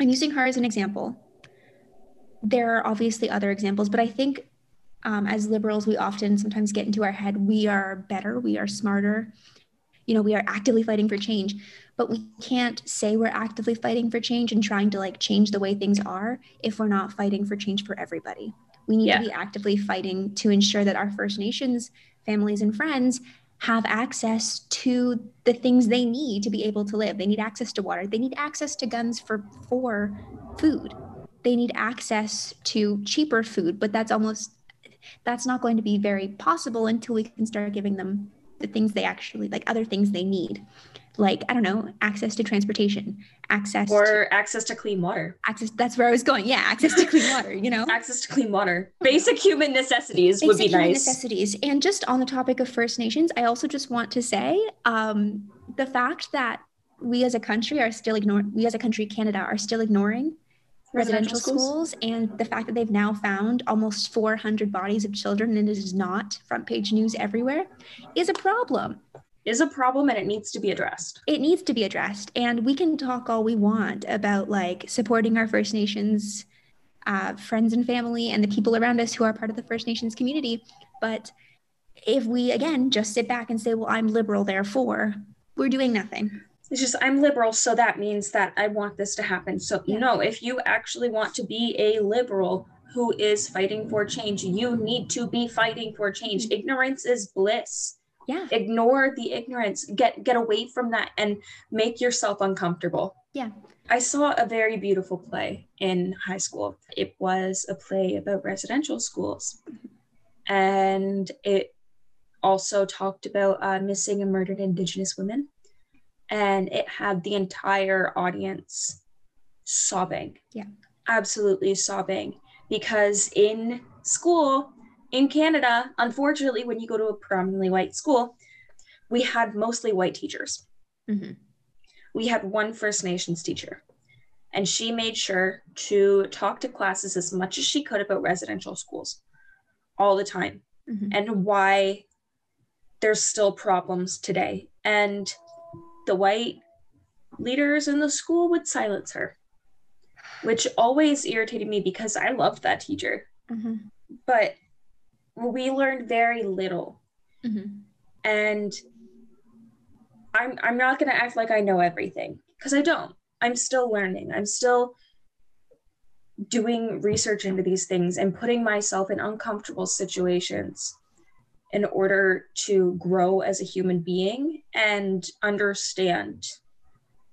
Speaker 2: I'm using her as an example. There are obviously other examples, but I think um, as liberals, we often sometimes get into our head we are better, we are smarter, you know, we are actively fighting for change, but we can't say we're actively fighting for change and trying to like change the way things are if we're not fighting for change for everybody. We need yeah. to be actively fighting to ensure that our First Nations families and friends have access to the things they need to be able to live. They need access to water. They need access to guns for for food. They need access to cheaper food, but that's almost that's not going to be very possible until we can start giving them the things they actually like other things they need like i don't know access to transportation access
Speaker 1: or to, access to clean water.
Speaker 2: Access that's where i was going. Yeah access to clean water you know?
Speaker 1: Access to clean water. Basic human necessities basic would be human nice.
Speaker 2: necessities. And just on the topic of first nations i also just want to say um, the fact that we as a country are still ignoring we as a country canada are still ignoring residential, residential schools. schools. and the fact that they've now found almost 400 bodies of children and it is not front page news everywhere is a problem
Speaker 1: is a problem and it needs to be addressed.
Speaker 2: It needs to be addressed. And we can talk all we want about like supporting our First Nations uh, friends and family and the people around us who are part of the First Nations community. But if we, again, just sit back and say, well, I'm liberal, therefore, we're doing nothing.
Speaker 1: It's just, I'm liberal, so that means that I want this to happen. So, yeah. no, if you actually want to be a liberal who is fighting for change, you need to be fighting for change. Mm-hmm. Ignorance is bliss
Speaker 2: Yeah.
Speaker 1: Ignore the ignorance. Get get away from that and make yourself uncomfortable.
Speaker 2: Yeah.
Speaker 1: I saw a very beautiful play in high school. It was a play about residential schools. And it also talked about uh, missing and murdered Indigenous women. And it had the entire audience sobbing.
Speaker 2: Yeah.
Speaker 1: Absolutely sobbing. Because in school, in Canada, unfortunately, when you go to a predominantly white school, we had mostly white teachers.
Speaker 2: Mm-hmm.
Speaker 1: We had one First Nations teacher, and she made sure to talk to classes as much as she could about residential schools all the time
Speaker 2: Mm-hmm.
Speaker 1: and why there's still problems today. And the white leaders in the school would silence her, which always irritated me because I loved that teacher.
Speaker 2: Mm-hmm.
Speaker 1: But we learned very little.
Speaker 2: Mm-hmm.
Speaker 1: And I'm I'm not gonna act like I know everything, because I don't. I'm still learning. I'm still doing research into these things and putting myself in uncomfortable situations in order to grow as a human being and understand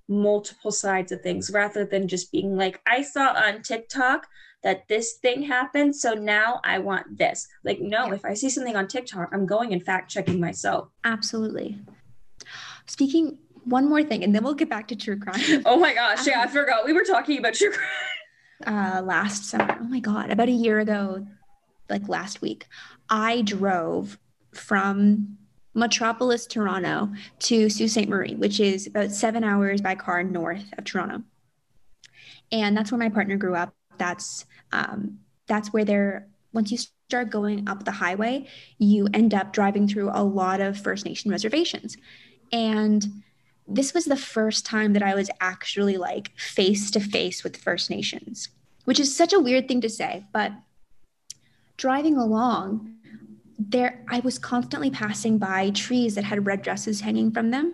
Speaker 1: multiple sides of things rather than just being like I saw on TikTok that this thing happened so now I want this. Like no,
Speaker 2: Yeah.
Speaker 1: if I see something on TikTok, I'm going and fact checking myself.
Speaker 2: Absolutely. Speaking one more thing, and then we'll get back to true crime.
Speaker 1: Oh my gosh, yeah, I forgot we were talking about true crime.
Speaker 2: uh, last summer. Oh my God, about a year ago, like last week, I drove from Metropolis, Toronto to Sault Ste. Marie, which is about seven hours by car north of Toronto. And that's where my partner grew up. That's um, that's where they're once you start going up the highway, you end up driving through a lot of First Nation reservations. And this was the first time that I was actually like face to face with First Nations, which is such a weird thing to say, but driving along, there I was constantly passing by trees that had red dresses hanging from them.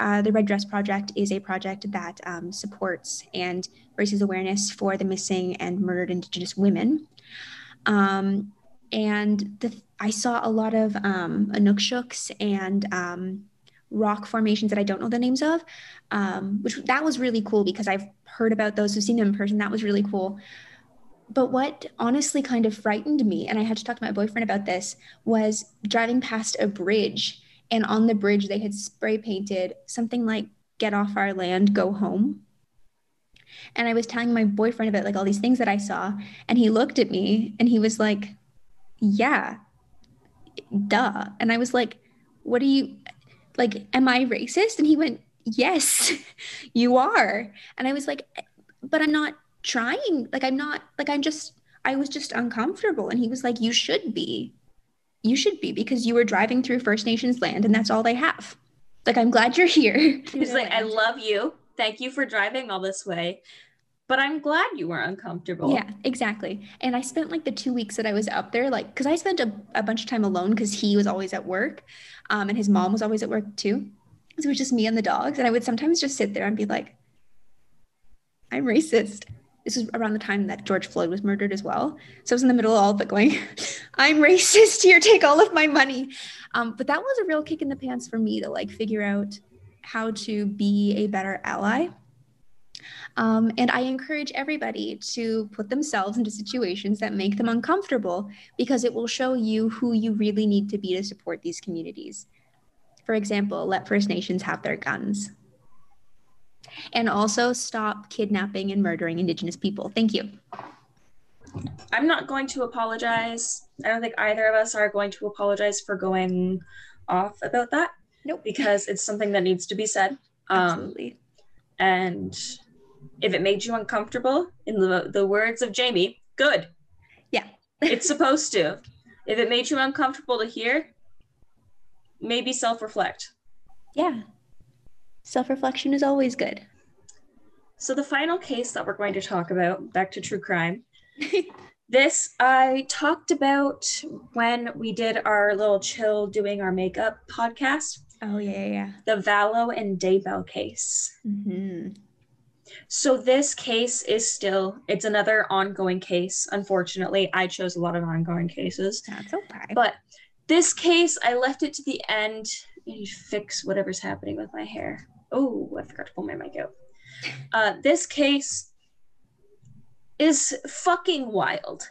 Speaker 2: Uh, the Red Dress Project is a project that um, supports and raises awareness for the missing and murdered Indigenous women. Um, and the, I saw a lot of um, and um, rock formations that I don't know the names of, um, which that was really cool because I've heard about those, who've seen them in person. That was really cool. But what honestly kind of frightened me, and I had to talk to my boyfriend about this, was driving past a bridge. And on the bridge, they had spray painted something like, Get off our land, go home. And I was telling my boyfriend about like all these things that I saw. And he looked at me and he was like, Yeah, duh. And I was like, What do you like? Am I racist? And he went, Yes, you are. And I was like, But I'm not trying. Like, I'm not, like, I'm just, I was just uncomfortable. And he was like, You should be. You should be because you were driving through First Nations land and that's all they have. Like, I'm glad you're here.
Speaker 1: He's like, I love you. Thank you for driving all this way. But I'm glad you were uncomfortable.
Speaker 2: Yeah, exactly. And I spent like the two weeks that I was up there, like, because I spent a, a bunch of time alone because he was always at work um, and his mom was always at work too. So it was just me and the dogs. And I would sometimes just sit there and be like, I'm racist. This was around the time that George Floyd was murdered as well. So I was in the middle of all of it going, I'm racist here, take all of my money. Um, but that was a real kick in the pants for me to like figure out how to be a better ally. Um, and I encourage everybody to put themselves into situations that make them uncomfortable because it will show you who you really need to be to support these communities. For example, let First Nations have their guns. And also stop kidnapping and murdering Indigenous people. Thank you.
Speaker 1: I'm not going to apologize. I don't think either of us are going to apologize for going off about that
Speaker 2: Nope.
Speaker 1: because it's something that needs to be said. Um,
Speaker 2: Absolutely.
Speaker 1: and if it made you uncomfortable, in the, the words of Jamie, good.
Speaker 2: Yeah.
Speaker 1: it's supposed to. If it made you uncomfortable to hear, maybe self reflect.
Speaker 2: Yeah. Self reflection is always good.
Speaker 1: So, the final case that we're going to talk about, back to true crime, this I talked about when we did our little chill doing our makeup podcast,
Speaker 2: Oh, yeah, yeah,
Speaker 1: the Vallow and Daybell case.
Speaker 2: yeah. hmm
Speaker 1: So this case is still it's another ongoing case. Unfortunately, I chose a lot of ongoing cases,
Speaker 2: That's okay.
Speaker 1: but this case, I left it to the end. To fix whatever's happening with my hair. Oh, I forgot to pull my mic out. Uh, this case is fucking wild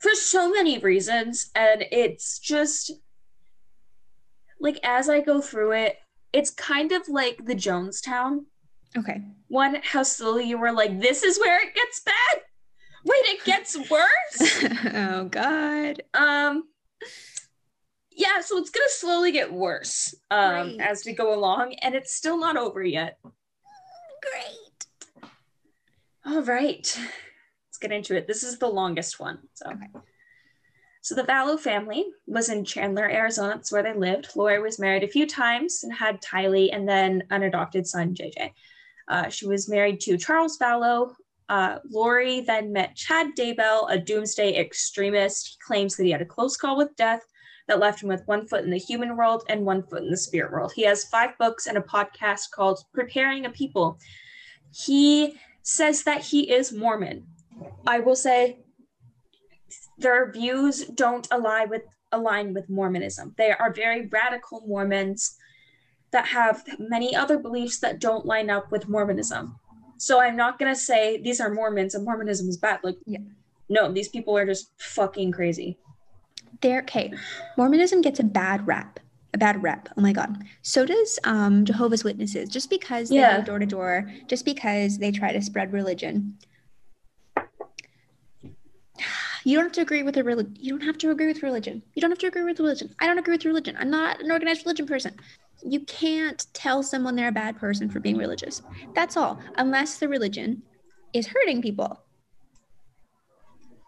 Speaker 1: for so many reasons, and it's just like as I go through it, it's kind of like the Jonestown
Speaker 2: Okay.
Speaker 1: one. How slowly you were like, "This is where it gets bad." Wait, it gets worse.
Speaker 2: oh God.
Speaker 1: Um, yeah, so it's gonna slowly get worse um, as we go along, and it's still not over yet.
Speaker 2: Great.
Speaker 1: All right, let's get into it. This is the longest one. So,
Speaker 2: Okay.
Speaker 1: so the Vallow family was in Chandler, Arizona. That's where they lived. Lori was married a few times and had Tylee, and then an adopted son, JJ. Uh, she was married to Charles Vallow. Uh, Lori then met Chad Daybell, a doomsday extremist. He claims that he had a close call with death that left him with one foot in the human world and one foot in the spirit world. He has five books and a podcast called Preparing a People. He says that he is Mormon. I will say their views don't align with align with Mormonism. They are very radical Mormons that have many other beliefs that don't line up with Mormonism. So I'm not gonna say these are Mormons and Mormonism is bad. Like,
Speaker 2: Yeah.
Speaker 1: no, these people are just fucking crazy.
Speaker 2: There. Okay. Mormonism gets a bad rap. A bad rep. Oh my God. So does um, Jehovah's Witnesses. Just because they
Speaker 1: Yeah.
Speaker 2: go door to door, just because they try to spread religion. You don't have to agree with a religion. You don't have to agree with religion. You don't have to agree with religion. I don't agree with religion. I'm not an organized religion person. You can't tell someone they're a bad person for being religious. That's all, unless the religion is hurting people.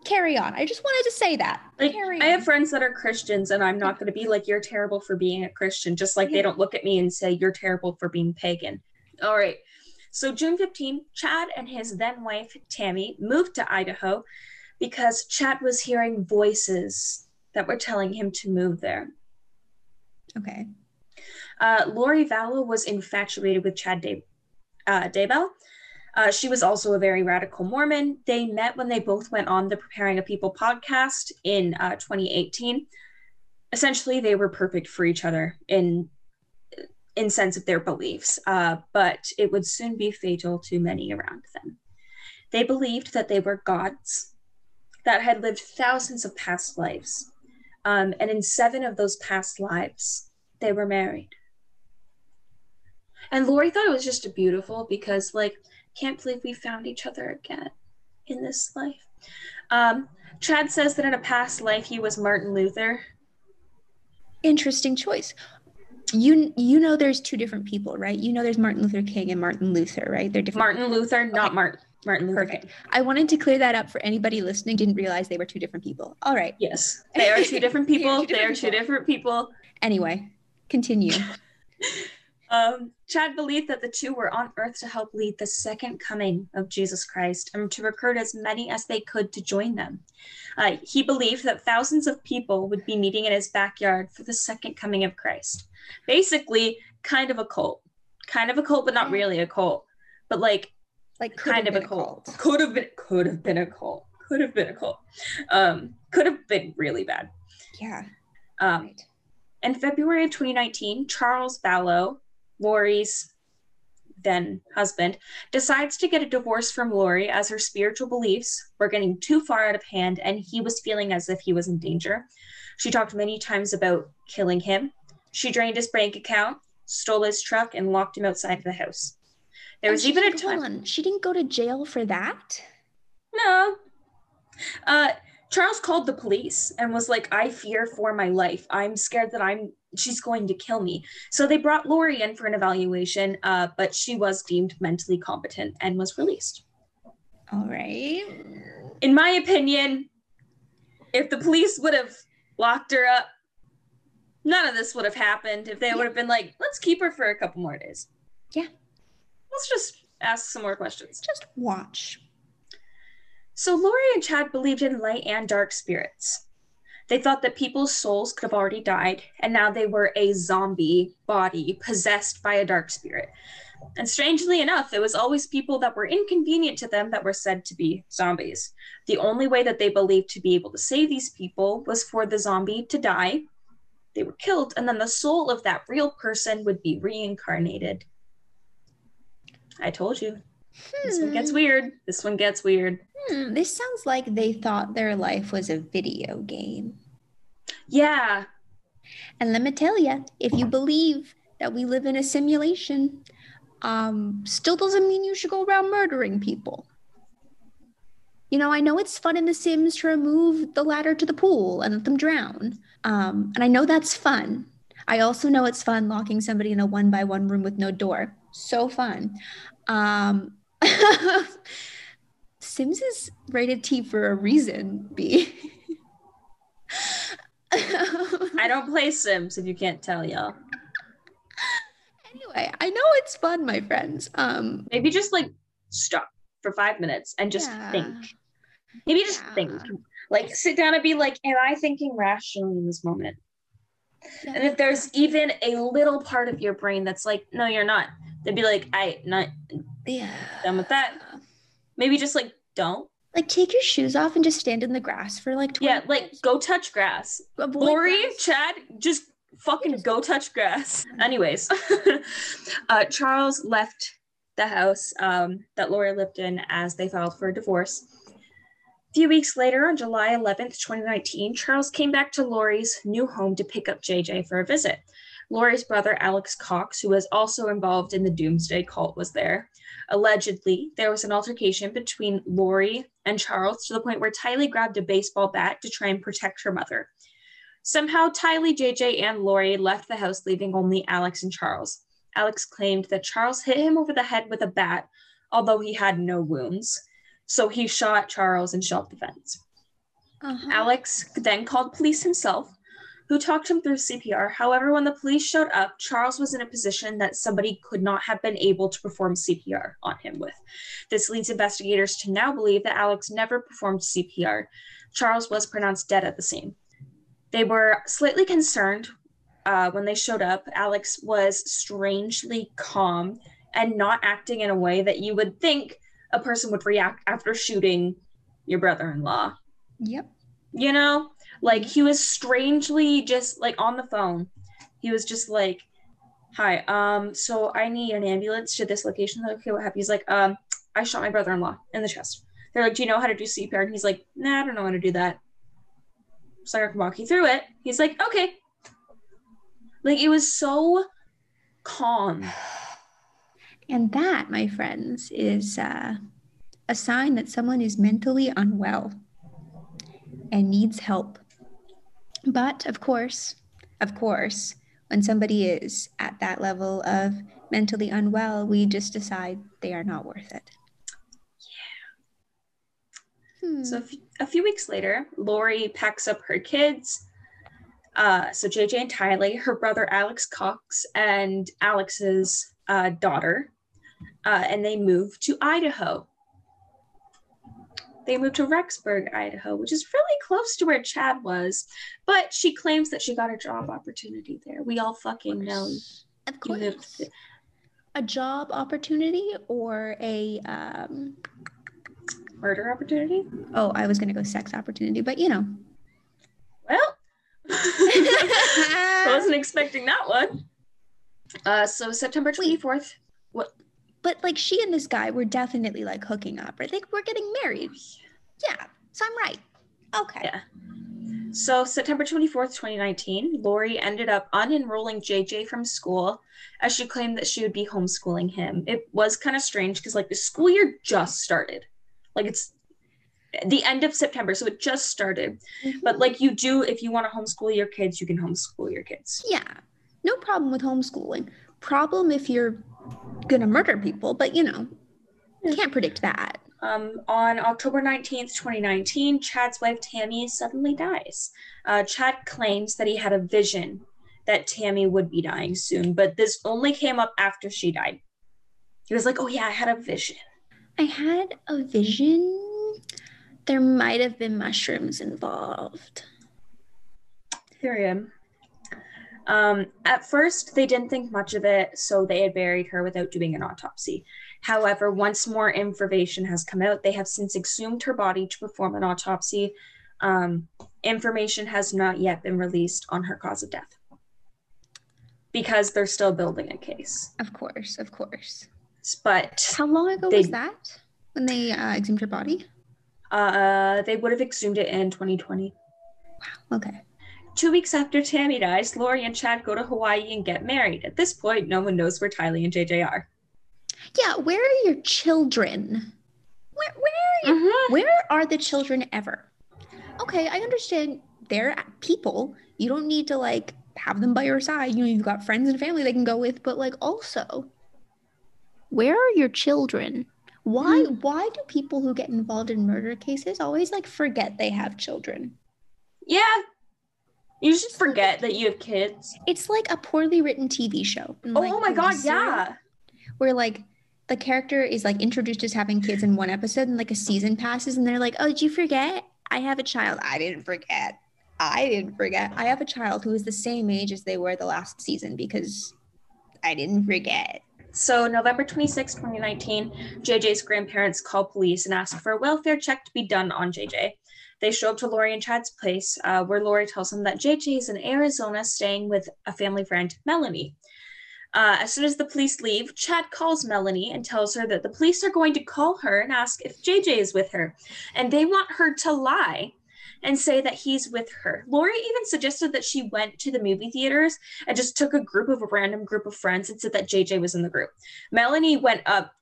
Speaker 2: Carry on. I just wanted to say that.
Speaker 1: Like, I have friends that are Christians, and I'm not going to be like, you're terrible for being a Christian, just like
Speaker 2: Yeah.
Speaker 1: they don't look at me and say, you're terrible for being pagan. All right. So, June 15, Chad and his then wife, Tammy, moved to Idaho because Chad was hearing voices that were telling him to move there.
Speaker 2: Okay.
Speaker 1: Uh, Lori Vallow was infatuated with Chad Day- uh, Daybell. Uh, she was also a very radical Mormon. They met when they both went on the Preparing a People podcast in uh, 2018. Essentially, they were perfect for each other in in sense of their beliefs, uh, but it would soon be fatal to many around them. They believed that they were gods that had lived thousands of past lives, um, and in seven of those past lives, they were married. And Lori thought it was just beautiful because, like, can't believe we found each other again in this life. Um, Chad says that in a past life he was Martin Luther.
Speaker 2: Interesting choice. You you know there's two different people, right? You know there's Martin Luther King and Martin Luther, right? They're different.
Speaker 1: Martin Luther, not
Speaker 2: Okay.
Speaker 1: Martin. Martin Luther
Speaker 2: Perfect.
Speaker 1: King.
Speaker 2: I wanted to clear that up for anybody listening didn't realize they were two different people. All right.
Speaker 1: Yes, they are two different
Speaker 2: They are
Speaker 1: people.
Speaker 2: two
Speaker 1: They are
Speaker 2: different
Speaker 1: two
Speaker 2: people.
Speaker 1: different people.
Speaker 2: Anyway, continue.
Speaker 1: Um, Chad believed that the two were on earth to help lead the second coming of Jesus Christ and to recruit as many as they could to join them. Uh, he believed that thousands of people would be meeting in his backyard for the second coming of Christ. Basically, kind of a cult. Kind of a cult, but not really a cult. But like
Speaker 2: Like
Speaker 1: kind of a
Speaker 2: been
Speaker 1: cult. Could have been could have been a cult. Could have been a cult. Um, could have been really bad.
Speaker 2: Yeah.
Speaker 1: Um,
Speaker 2: Right.
Speaker 1: in February of 2019, Charles Vallow, Lori's then husband, decides to get a divorce from Lori as her spiritual beliefs were getting too far out of hand and he was feeling as if he was in danger. She talked many times about killing him. She drained his bank account, stole his truck, and locked him outside of the house. There
Speaker 2: And
Speaker 1: was even a time.
Speaker 2: on. She didn't go to jail for that?
Speaker 1: No. Uh, Charles called the police and was like, I fear for my life. I'm scared that I'm she's going to kill me. So they brought Lori in for an evaluation, uh, but she was deemed mentally competent and was released.
Speaker 2: All right.
Speaker 1: In my opinion, if the police would have locked her up, none of this would have happened. If they
Speaker 2: Yeah.
Speaker 1: would have been like, let's keep her for a couple more days.
Speaker 2: Yeah.
Speaker 1: Let's just ask some more questions.
Speaker 2: Just watch.
Speaker 1: So Lori and Chad believed in light and dark spirits. They thought that people's souls could have already died, and now they were a zombie body possessed by a dark spirit. And strangely enough, it was always people that were inconvenient to them that were said to be zombies. The only way that they believed to be able to save these people was for the zombie to die. They were killed, and then the soul of that real person would be reincarnated. I told you. Hmm. This one gets hmm. weird. This one gets weird.
Speaker 2: Hmm. This sounds like they thought their life was a video game.
Speaker 1: Yeah.
Speaker 2: And let me tell you, if you believe that we live in a simulation, um, still doesn't mean you should go around murdering people. You know, I know it's fun in The Sims to remove the ladder to the pool and let them drown. Um, and I know that's fun. I also know it's fun locking somebody in a one by one room with no door. So fun. Um, Sims is rated T for a reason, B.
Speaker 1: I don't play Sims if you can't tell, y'all.
Speaker 2: Anyway, I know it's fun, my friends. Um
Speaker 1: maybe just like stop for five minutes and just yeah. think. Maybe just yeah. think. Like sit down and be like, am I thinking rationally in this moment? Yeah. And if there's even a little part of your brain that's like, no, you're not, they'd be like, I not yeah done with that. Maybe just like don't
Speaker 2: like take your shoes off and just stand in the grass for like
Speaker 1: 20 yeah like go touch grass. Avoid lori grass. chad just fucking go touch grass. Anyways uh, charles left the house um, that lori lived in as they filed for a divorce. A few weeks later on july 11th 2019 charles came back to lori's new home to pick up jj for a visit. Lori's brother alex cox who was also involved in the doomsday cult was there Allegedly, there was an altercation between Lori and Charles to the point where Tylee grabbed a baseball bat to try and protect her mother. Somehow, Tylee, JJ, and Lori left the house, leaving only Alex and Charles. Alex claimed that Charles hit him over the head with a bat, although he had no wounds. So he shot Charles in self defense. Uh-huh. Alex then called police himself, who talked him through CPR. However, when the police showed up, Charles was in a position that somebody could not have been able to perform CPR on him with. This leads investigators to now believe that Alex never performed CPR. Charles was pronounced dead at the scene. They were slightly concerned uh, when they showed up. Alex was strangely calm and not acting in a way that you would think a person would react after shooting your brother in law.
Speaker 2: Yep.
Speaker 1: You know? Like he was strangely just like on the phone. He was just like, "Hi, um, so I need an ambulance to this location." Like, okay, what happened? He's like, "Um, I shot my brother-in-law in the chest." They're like, "Do you know how to do CPR?" And he's like, "Nah, I don't know how to do that." So I can walk you through it. He's like, "Okay." Like it was so calm.
Speaker 2: And that, my friends, is uh, a sign that someone is mentally unwell and needs help. But of course, of course, when somebody is at that level of mentally unwell, we just decide they are not worth it.
Speaker 1: Yeah. Hmm. So a few weeks later, Lori packs up her kids. Uh, so JJ and Tylee, her brother Alex Cox, and Alex's uh, daughter, uh, and they move to Idaho they moved to Rexburg, Idaho, which is really close to where Chad was. But she claims that she got a job opportunity there. We all fucking know.
Speaker 2: Of course. A job opportunity or a um...
Speaker 1: murder opportunity?
Speaker 2: Oh, I was gonna go sex opportunity, but you know.
Speaker 1: Well, I wasn't expecting that one. Uh, so September twenty fourth. What?
Speaker 2: But like she and this guy were definitely like hooking up, right? Like we're getting married. Yeah. So I'm right. Okay.
Speaker 1: Yeah. So September 24th, 2019, Lori ended up unenrolling JJ from school as she claimed that she would be homeschooling him. It was kind of strange because like the school year just started. Like it's the end of September, so it just started. Mm-hmm. But like you do if you want to homeschool your kids, you can homeschool your kids.
Speaker 2: Yeah. No problem with homeschooling. Problem if you're gonna murder people, but you know, you can't predict that.
Speaker 1: Um, on October 19th, 2019, Chad's wife Tammy suddenly dies. Uh, Chad claims that he had a vision that Tammy would be dying soon, but this only came up after she died. He was like, Oh, yeah, I had a vision.
Speaker 2: I had a vision. There might have been mushrooms involved.
Speaker 1: Here I am. Um, at first, they didn't think much of it, so they had buried her without doing an autopsy. However, once more information has come out, they have since exhumed her body to perform an autopsy. Um, information has not yet been released on her cause of death because they're still building a case.
Speaker 2: Of course, of course.
Speaker 1: But
Speaker 2: how long ago they, was that when they uh, exhumed her body?
Speaker 1: Uh, they would have exhumed it in 2020.
Speaker 2: Wow. Okay.
Speaker 1: Two weeks after Tammy dies, Lori and Chad go to Hawaii and get married. At this point, no one knows where Tylee and JJ are.
Speaker 2: Yeah, where are your children? Where where are, you, mm-hmm. where are the children ever? Okay, I understand they're people. You don't need to like have them by your side. You know, you've got friends and family they can go with, but like also, where are your children? Why mm. why do people who get involved in murder cases always like forget they have children?
Speaker 1: Yeah, you just forget that you have kids.
Speaker 2: It's like a poorly written TV show.
Speaker 1: oh like, my god, yeah.
Speaker 2: Where like the character is like introduced as having kids in one episode and like a season passes and they're like, "Oh, did you forget? I have a child." I didn't forget. I didn't forget. I have a child who is the same age as they were the last season because I didn't forget.
Speaker 1: So, November 26, 2019, JJ's grandparents call police and ask for a welfare check to be done on JJ. They show up to Lori and Chad's place, uh, where Lori tells them that JJ is in Arizona staying with a family friend, Melanie. Uh, as soon as the police leave, Chad calls Melanie and tells her that the police are going to call her and ask if JJ is with her. And they want her to lie and say that he's with her. Lori even suggested that she went to the movie theaters and just took a group of a random group of friends and said that JJ was in the group. Melanie went up,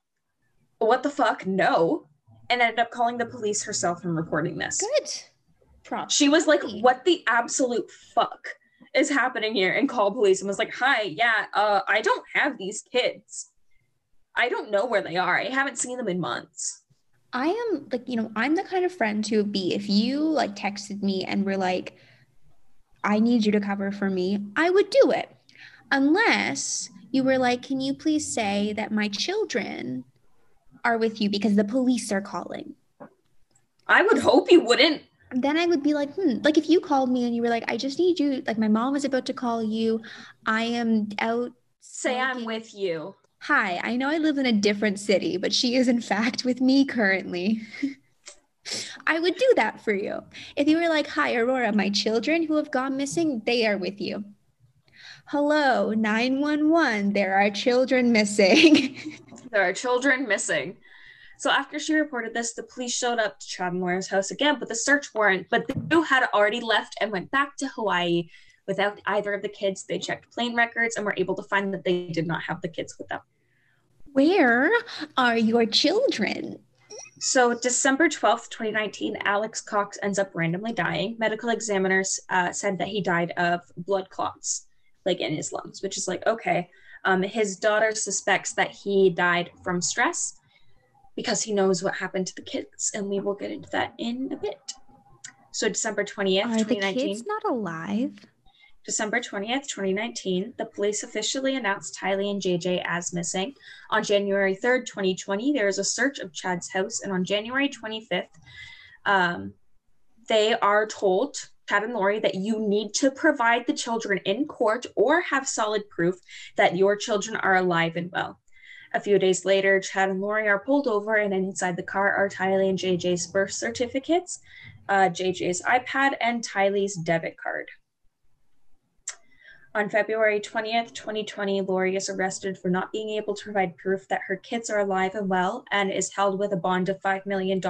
Speaker 1: what the fuck? No and ended up calling the police herself and reporting this.
Speaker 2: Good.
Speaker 1: She was like, "What the absolute fuck is happening here?" and called police and was like, "Hi, yeah, uh, I don't have these kids. I don't know where they are. I haven't seen them in months."
Speaker 2: I am like, you know, I'm the kind of friend to be if you like texted me and were like, "I need you to cover for me," I would do it, unless you were like, "Can you please say that my children?" Are with you because the police are calling.
Speaker 1: I would hope you wouldn't.
Speaker 2: Then I would be like, hmm, like if you called me and you were like, I just need you, like my mom is about to call you. I am out.
Speaker 1: Say. I'm with you.
Speaker 2: Hi, I know I live in a different city, but she is in fact with me currently. I would do that for you. If you were like, Hi, Aurora, my children who have gone missing, they are with you. Hello, 911, there are children missing.
Speaker 1: There are children missing. So after she reported this, the police showed up to Laura's house again with a search warrant, but the two had already left and went back to Hawaii without either of the kids. They checked plane records and were able to find that they did not have the kids with them.
Speaker 2: Where are your children?
Speaker 1: So, December 12th, 2019, Alex Cox ends up randomly dying. Medical examiners uh, said that he died of blood clots, like in his lungs, which is like, okay. Um, his daughter suspects that he died from stress because he knows what happened to the kids, and we will get into that in a bit. So December 20th, Are 2019. the
Speaker 2: kids not alive?
Speaker 1: December 20th, 2019, the police officially announced Tylee and JJ as missing. On January 3rd, 2020, there is a search of Chad's house, and on January 25th, um, they are told And Lori that you need to provide the children in court or have solid proof that your children are alive and well. A few days later, Chad and Lori are pulled over, and inside the car are Tylee and JJ's birth certificates, uh, JJ's iPad, and Tylee's debit card. On February 20th, 2020, Lori is arrested for not being able to provide proof that her kids are alive and well and is held with a bond of $5 million.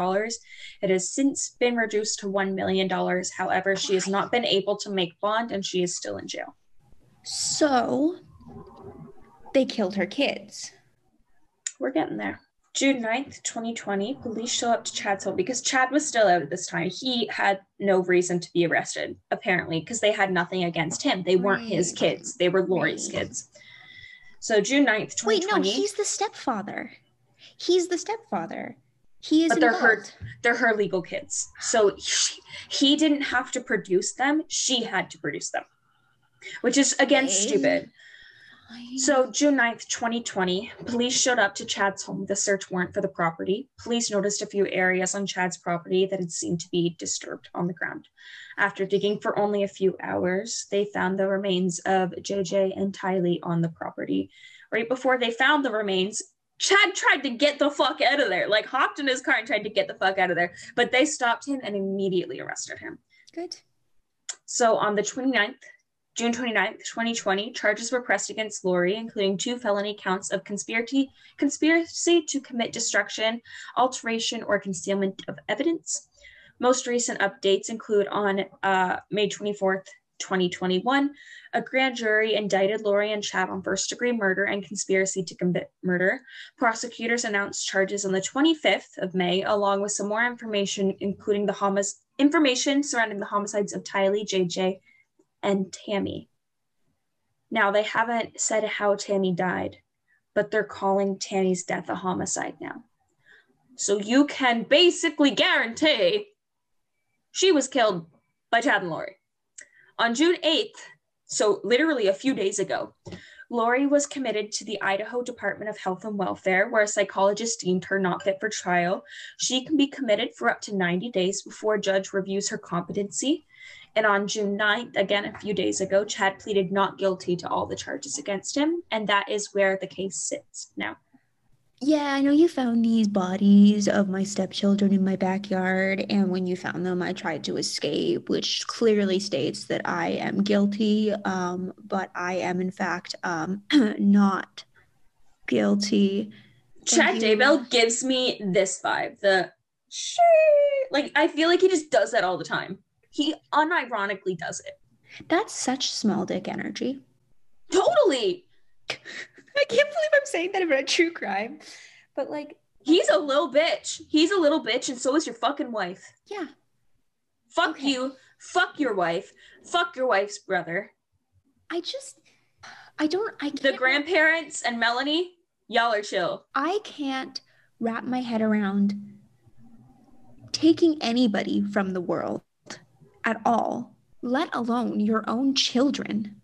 Speaker 1: It has since been reduced to $1 million. However, she has not been able to make bond and she is still in jail.
Speaker 2: So they killed her kids.
Speaker 1: We're getting there. June 9th, 2020, police show up to Chad's home because Chad was still out at this time. He had no reason to be arrested, apparently, because they had nothing against him. They weren't right. his kids, they were Lori's right. kids. So June 9th, 2020. Wait, no,
Speaker 2: he's the stepfather. He's the stepfather. He is
Speaker 1: But they're her they're her legal kids. So he, he didn't have to produce them, she had to produce them. Which is again stupid. So, June 9th, 2020, police showed up to Chad's home with a search warrant for the property. Police noticed a few areas on Chad's property that had seemed to be disturbed on the ground. After digging for only a few hours, they found the remains of JJ and Tylee on the property. Right before they found the remains, Chad tried to get the fuck out of there, like hopped in his car and tried to get the fuck out of there, but they stopped him and immediately arrested him.
Speaker 2: Good.
Speaker 1: So on the 29th, June 29, 2020, charges were pressed against Lori, including two felony counts of conspiracy, conspiracy to commit destruction, alteration, or concealment of evidence. Most recent updates include on uh, May 24th, 2021, a grand jury indicted Lori and Chad on first degree murder and conspiracy to commit murder. Prosecutors announced charges on the 25th of May, along with some more information, including the homic- information surrounding the homicides of Tylee, JJ, and Tammy. Now, they haven't said how Tammy died, but they're calling Tammy's death a homicide now. So you can basically guarantee she was killed by Chad and Lori. On June 8th, so literally a few days ago, Lori was committed to the Idaho Department of Health and Welfare, where a psychologist deemed her not fit for trial. She can be committed for up to 90 days before a judge reviews her competency. And on June 9th, again a few days ago, Chad pleaded not guilty to all the charges against him. And that is where the case sits now.
Speaker 2: Yeah, I know you found these bodies of my stepchildren in my backyard, and when you found them, I tried to escape, which clearly states that I am guilty, um, but I am in fact um, not guilty.
Speaker 1: Chad Daybell gives me this vibe. The shit. Like I feel like he just does that all the time. He unironically does it.
Speaker 2: That's such small dick energy.
Speaker 1: Totally.
Speaker 2: I can't believe I'm saying that about true crime. But like
Speaker 1: He's a little bitch. He's a little bitch, and so is your fucking wife.
Speaker 2: yeah.
Speaker 1: Fuck
Speaker 2: Okay.
Speaker 1: you. Fuck your wife. Fuck your wife's brother.
Speaker 2: I just I don't I can't
Speaker 1: The grandparents and Melanie, y'all are chill.
Speaker 2: I can't wrap my head around taking anybody from the world at all, let alone your own children.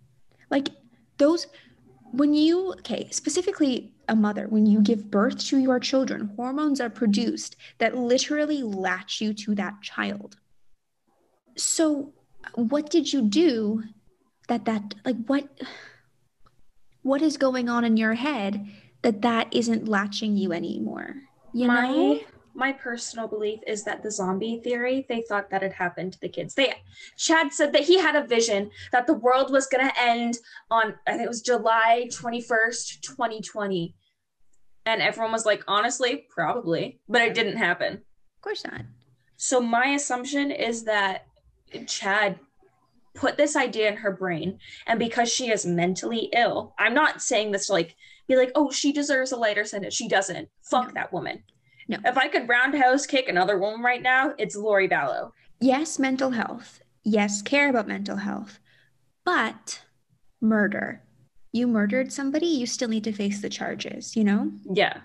Speaker 2: Like those, when you, okay, specifically a mother, when you give birth to your children, hormones are produced that literally latch you to that child. So, what did you do that, that, like, what, what is going on in your head that that isn't latching you anymore? You
Speaker 1: my
Speaker 2: know?
Speaker 1: My personal belief is that the zombie theory they thought that had happened to the kids. They chad said that he had a vision that the world was going to end on i think it was july 21st 2020 and everyone was like honestly probably but it didn't happen.
Speaker 2: Of course not.
Speaker 1: so my assumption is that chad put this idea in her brain and because she is mentally ill i'm not saying this to like be like oh she deserves a lighter sentence. She doesn't. Fuck
Speaker 2: No.
Speaker 1: that woman
Speaker 2: No.
Speaker 1: if i could roundhouse kick another woman right now it's lori vallow
Speaker 2: Yes, mental health. Yes, care about mental health. But murder. You murdered somebody, you still need to face the charges, you know?
Speaker 1: yeah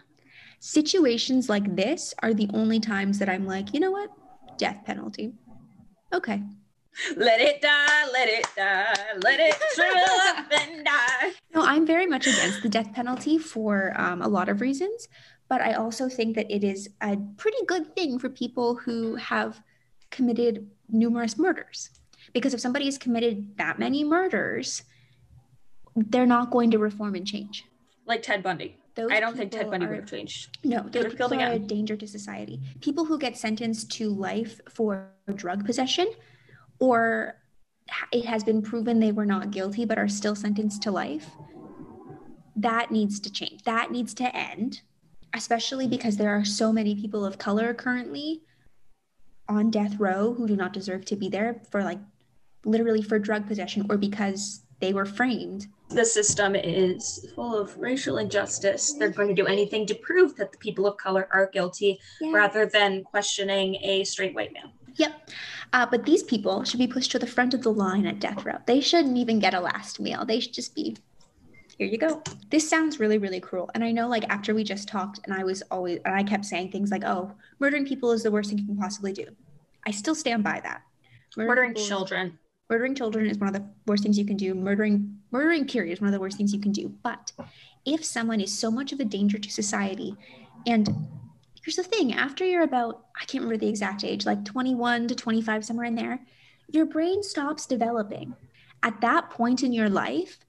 Speaker 2: Situations like this are the only times that I'm like, you know what? Death penalty. Okay.
Speaker 1: let it die let it die let it shrivel up and die
Speaker 2: No, I'm very much against the death penalty for um, a lot of reasons, but I also think that it is a pretty good thing for people who have committed numerous murders. Because if somebody has committed that many murders, they're not going to reform and change.
Speaker 1: like ted bundy
Speaker 2: Those
Speaker 1: i don't think ted bundy
Speaker 2: are-
Speaker 1: would have changed
Speaker 2: No, those people are a danger to society. People who get sentenced to life for drug possession, or it has been proven they were not guilty but are still sentenced to life, that needs to change. That needs to end, especially because there are so many people of color currently on death row who do not deserve to be there for like literally for drug possession or because they were framed
Speaker 1: the system is full of racial injustice they're going to do anything to prove that the people of color are guilty
Speaker 2: Yeah.
Speaker 1: rather than questioning a straight white man
Speaker 2: Yep. Uh, but these people should be pushed to the front of the line at death row. They shouldn't even get a last meal. They should just be, here you go. This sounds really, really cruel. And I know, like, after we just talked, and I was always, and I kept saying things like, oh, murdering people is the worst thing you can possibly do. I still stand by that.
Speaker 1: murdering
Speaker 2: people-
Speaker 1: children
Speaker 2: Murdering children is one of the worst things you can do. Murdering murdering period is one of the worst things you can do. But if someone is so much of a danger to society, and here's the thing, after you're about I can't remember the exact age, like 21 to 25 somewhere in there, your brain stops developing. At that point in your life,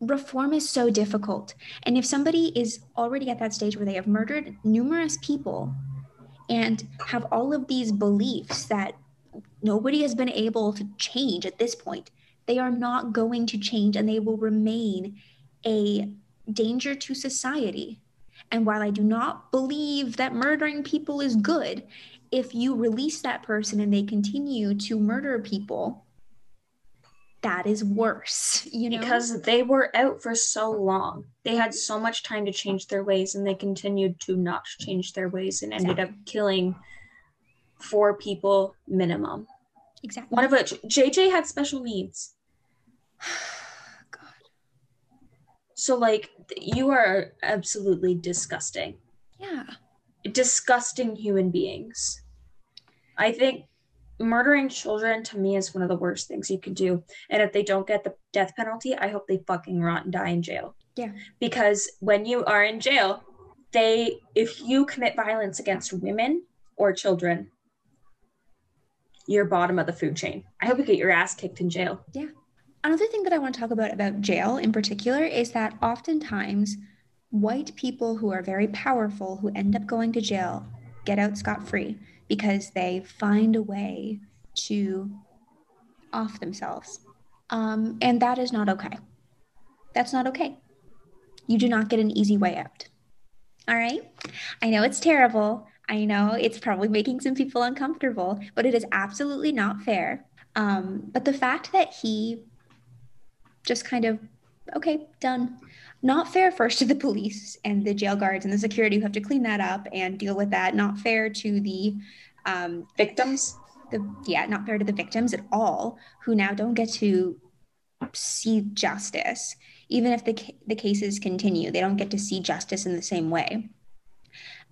Speaker 2: reform is so difficult. And if somebody is already at that stage where they have murdered numerous people and have all of these beliefs that nobody has been able to change at this point, they are not going to change and they will remain a danger to society. And while I do not believe that murdering people is good, if you release that person and they continue to murder people, that is worse, you know?
Speaker 1: Because they were out for so long. They had so much time to change their ways and they continued to not change their ways and ended exactly. up killing four people minimum.
Speaker 2: Exactly.
Speaker 1: One of which JJ had special needs. God. So like you are absolutely disgusting.
Speaker 2: Yeah.
Speaker 1: Disgusting human beings. I think murdering children to me is one of the worst things you can do. And if they don't get the death penalty, I hope they fucking rot and die in jail.
Speaker 2: Yeah.
Speaker 1: Because when you are in jail, they if you commit violence against women or children, you're bottom of the food chain. I hope you get your ass kicked in jail.
Speaker 2: Yeah. Another thing that I want to talk about about jail in particular is that oftentimes white people who are very powerful who end up going to jail get out scot free because they find a way to off themselves. Um, and that is not okay. That's not okay. You do not get an easy way out. All right. I know it's terrible. I know it's probably making some people uncomfortable, but it is absolutely not fair. Um, but the fact that he just kind of, okay, done. Not fair first to the police and the jail guards and the security who have to clean that up and deal with that. Not fair to the um,
Speaker 1: victims.
Speaker 2: The yeah, not fair to the victims at all, who now don't get to see justice, even if the the cases continue. They don't get to see justice in the same way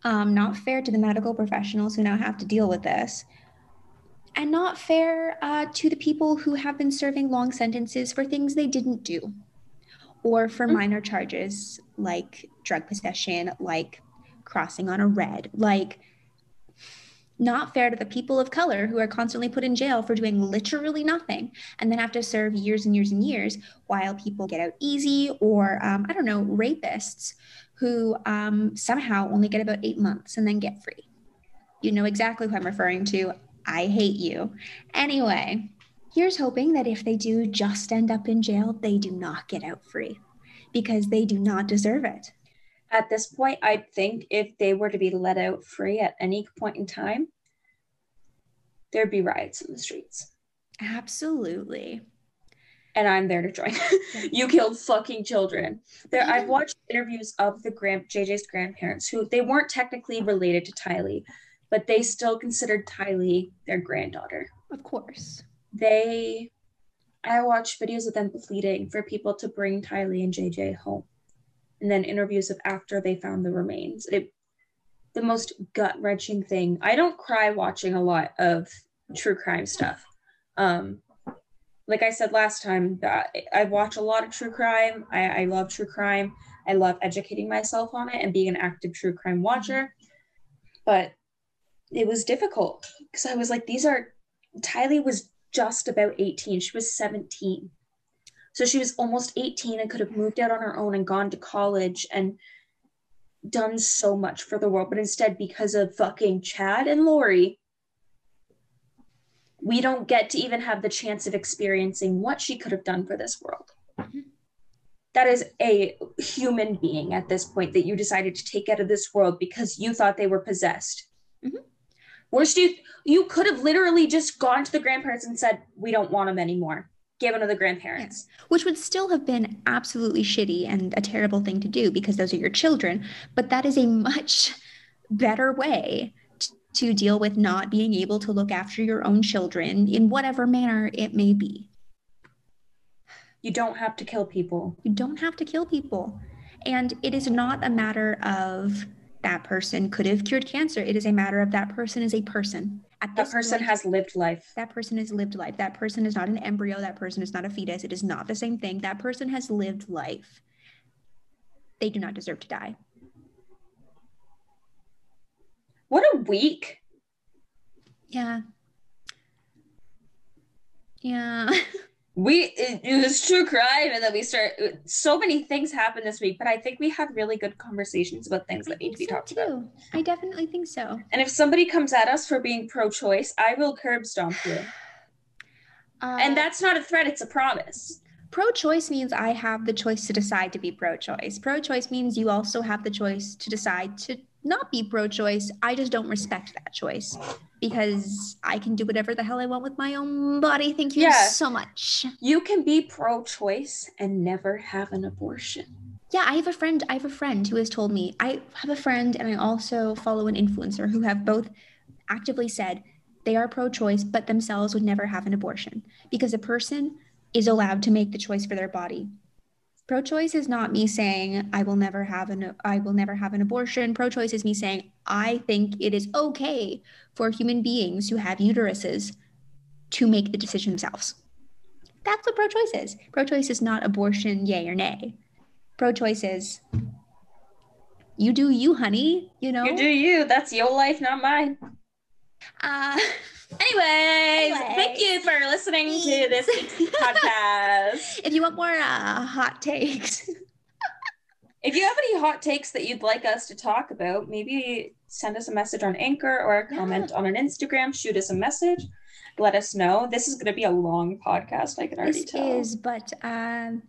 Speaker 2: um, not fair to the medical professionals who now have to deal with this, and not fair uh, to the people who have been serving long sentences for things they didn't do or for mm-hmm. minor charges like drug possession, like crossing on a red, like not fair to the people of color who are constantly put in jail for doing literally nothing and then have to serve years and years and years while people get out easy or um, i don't know rapists who um, somehow only get about eight months and then get free. You know exactly who I'm referring to. I hate you. Anyway, here's hoping that if they do just end up in jail, they do not get out free because they do not deserve it.
Speaker 1: At this point, I think if they were to be let out free at any point in time, there'd be riots in the streets.
Speaker 2: Absolutely
Speaker 1: and I'm there to join. you killed fucking children. There, I've watched interviews of the grand JJ's grandparents who they weren't technically related to Tylee, but they still considered Tylee their granddaughter.
Speaker 2: Of course.
Speaker 1: They, I watched videos of them pleading for people to bring Tylee and JJ home, and then interviews of after they found the remains. It, the most gut wrenching thing. I don't cry watching a lot of true crime stuff. Um, like I said last time, I watch a lot of true crime. I, I love true crime. I love educating myself on it and being an active true crime watcher. But it was difficult because I was like, these are, Tylee was just about 18. She was 17. So she was almost 18 and could have moved out on her own and gone to college and done so much for the world. But instead, because of fucking Chad and Lori, we don't get to even have the chance of experiencing what she could have done for this world. That is a human being at this point that you decided to take out of this world because you thought they were possessed. Mm-hmm. Worst, you you could have literally just gone to the grandparents and said, "We don't want them anymore." Given to the grandparents,
Speaker 2: yeah. which would still have been absolutely shitty and a terrible thing to do because those are your children. But that is a much better way to deal with not being able to look after your own children in whatever manner it may be.
Speaker 1: You don't have to kill people.
Speaker 2: You don't have to kill people. And it is not a matter of that person could have cured cancer. It is a matter of that person is a person At
Speaker 1: That person
Speaker 2: point,
Speaker 1: has lived life.
Speaker 2: that person has lived life. That person is not an embryo. That person is not a fetus. It is not the same thing. That person has lived life. They do not deserve to die.
Speaker 1: What a week.
Speaker 2: Yeah. Yeah.
Speaker 1: We it, it was true crime, and then we start. So many things happened this week, but I think we had really good conversations about things
Speaker 2: I
Speaker 1: that need to be
Speaker 2: so
Speaker 1: talked about.
Speaker 2: I definitely think so.
Speaker 1: And if somebody comes at us for being pro-choice, I will curb stomp you.
Speaker 2: Uh,
Speaker 1: and that's not a threat; it's a promise.
Speaker 2: pro choice means I have the choice to decide to be pro choice. Pro choice means you also have the choice to decide to not be pro choice. I just don't respect that choice because I can do whatever the hell I want with my own body. Thank you
Speaker 1: Yeah.
Speaker 2: so much.
Speaker 1: You can be pro-choice and never have an abortion.
Speaker 2: Yeah, I have a friend. I have a friend who has told me. I have a friend, and I also follow an influencer who have both actively said they are pro-choice, but themselves would never have an abortion because a person is allowed to make the choice for their body. Pro-choice is not me saying I will never have an I will never have an abortion. Pro-choice is me saying I think it is okay for human beings who have uteruses to make the decision themselves. That's what pro-choice is. Pro-choice is not abortion, yay or nay pro-choice is you do you honey you know
Speaker 1: You do you. That's your life, not mine.
Speaker 2: uh
Speaker 1: Anyways, thank you for listening to this podcast.
Speaker 2: if you want more uh hot takes
Speaker 1: If you have any hot takes that you'd like us to talk about, maybe send us a message on Anchor or a comment on an Instagram. Shoot us a message. Let us know. This is going to be a long podcast. I can already
Speaker 2: this
Speaker 1: tell.
Speaker 2: is but um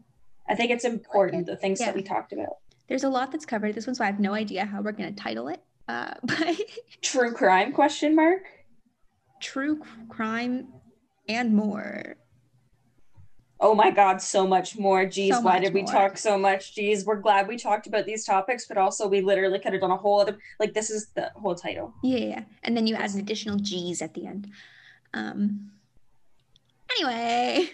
Speaker 1: I think it's important the things
Speaker 2: Yeah.
Speaker 1: that we talked about.
Speaker 2: there's a lot that's covered this one so i have no idea how we're going to title it uh but
Speaker 1: True crime? Question mark.
Speaker 2: True crime and more
Speaker 1: Oh my God, so much more. Geez,
Speaker 2: So
Speaker 1: why did we
Speaker 2: more.
Speaker 1: talk so much? Geez, we're glad we talked about these topics, but also we literally could have done a whole other. Like this is the whole title.
Speaker 2: yeah, yeah and then you add an additional g's at the end um anyway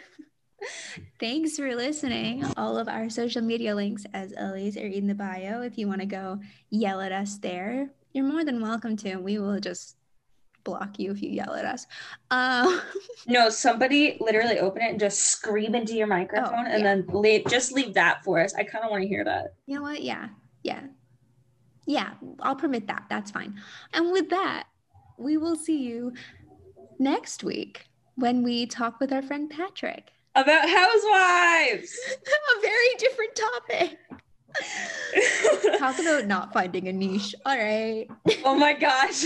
Speaker 2: thanks for listening all of our social media links as always are in the bio if you want to go yell at us there you're more than welcome to we will just block you if you yell at us um
Speaker 1: No, somebody literally open it and just scream into your microphone, and
Speaker 2: yeah.
Speaker 1: then leave, just leave that for us. I kind of want to hear that.
Speaker 2: you know what yeah yeah yeah i'll permit that that's fine and with that we will see you next week when we talk with our friend patrick
Speaker 1: About housewives.
Speaker 2: a very different topic. Talk about not finding a niche. All right.
Speaker 1: oh my gosh.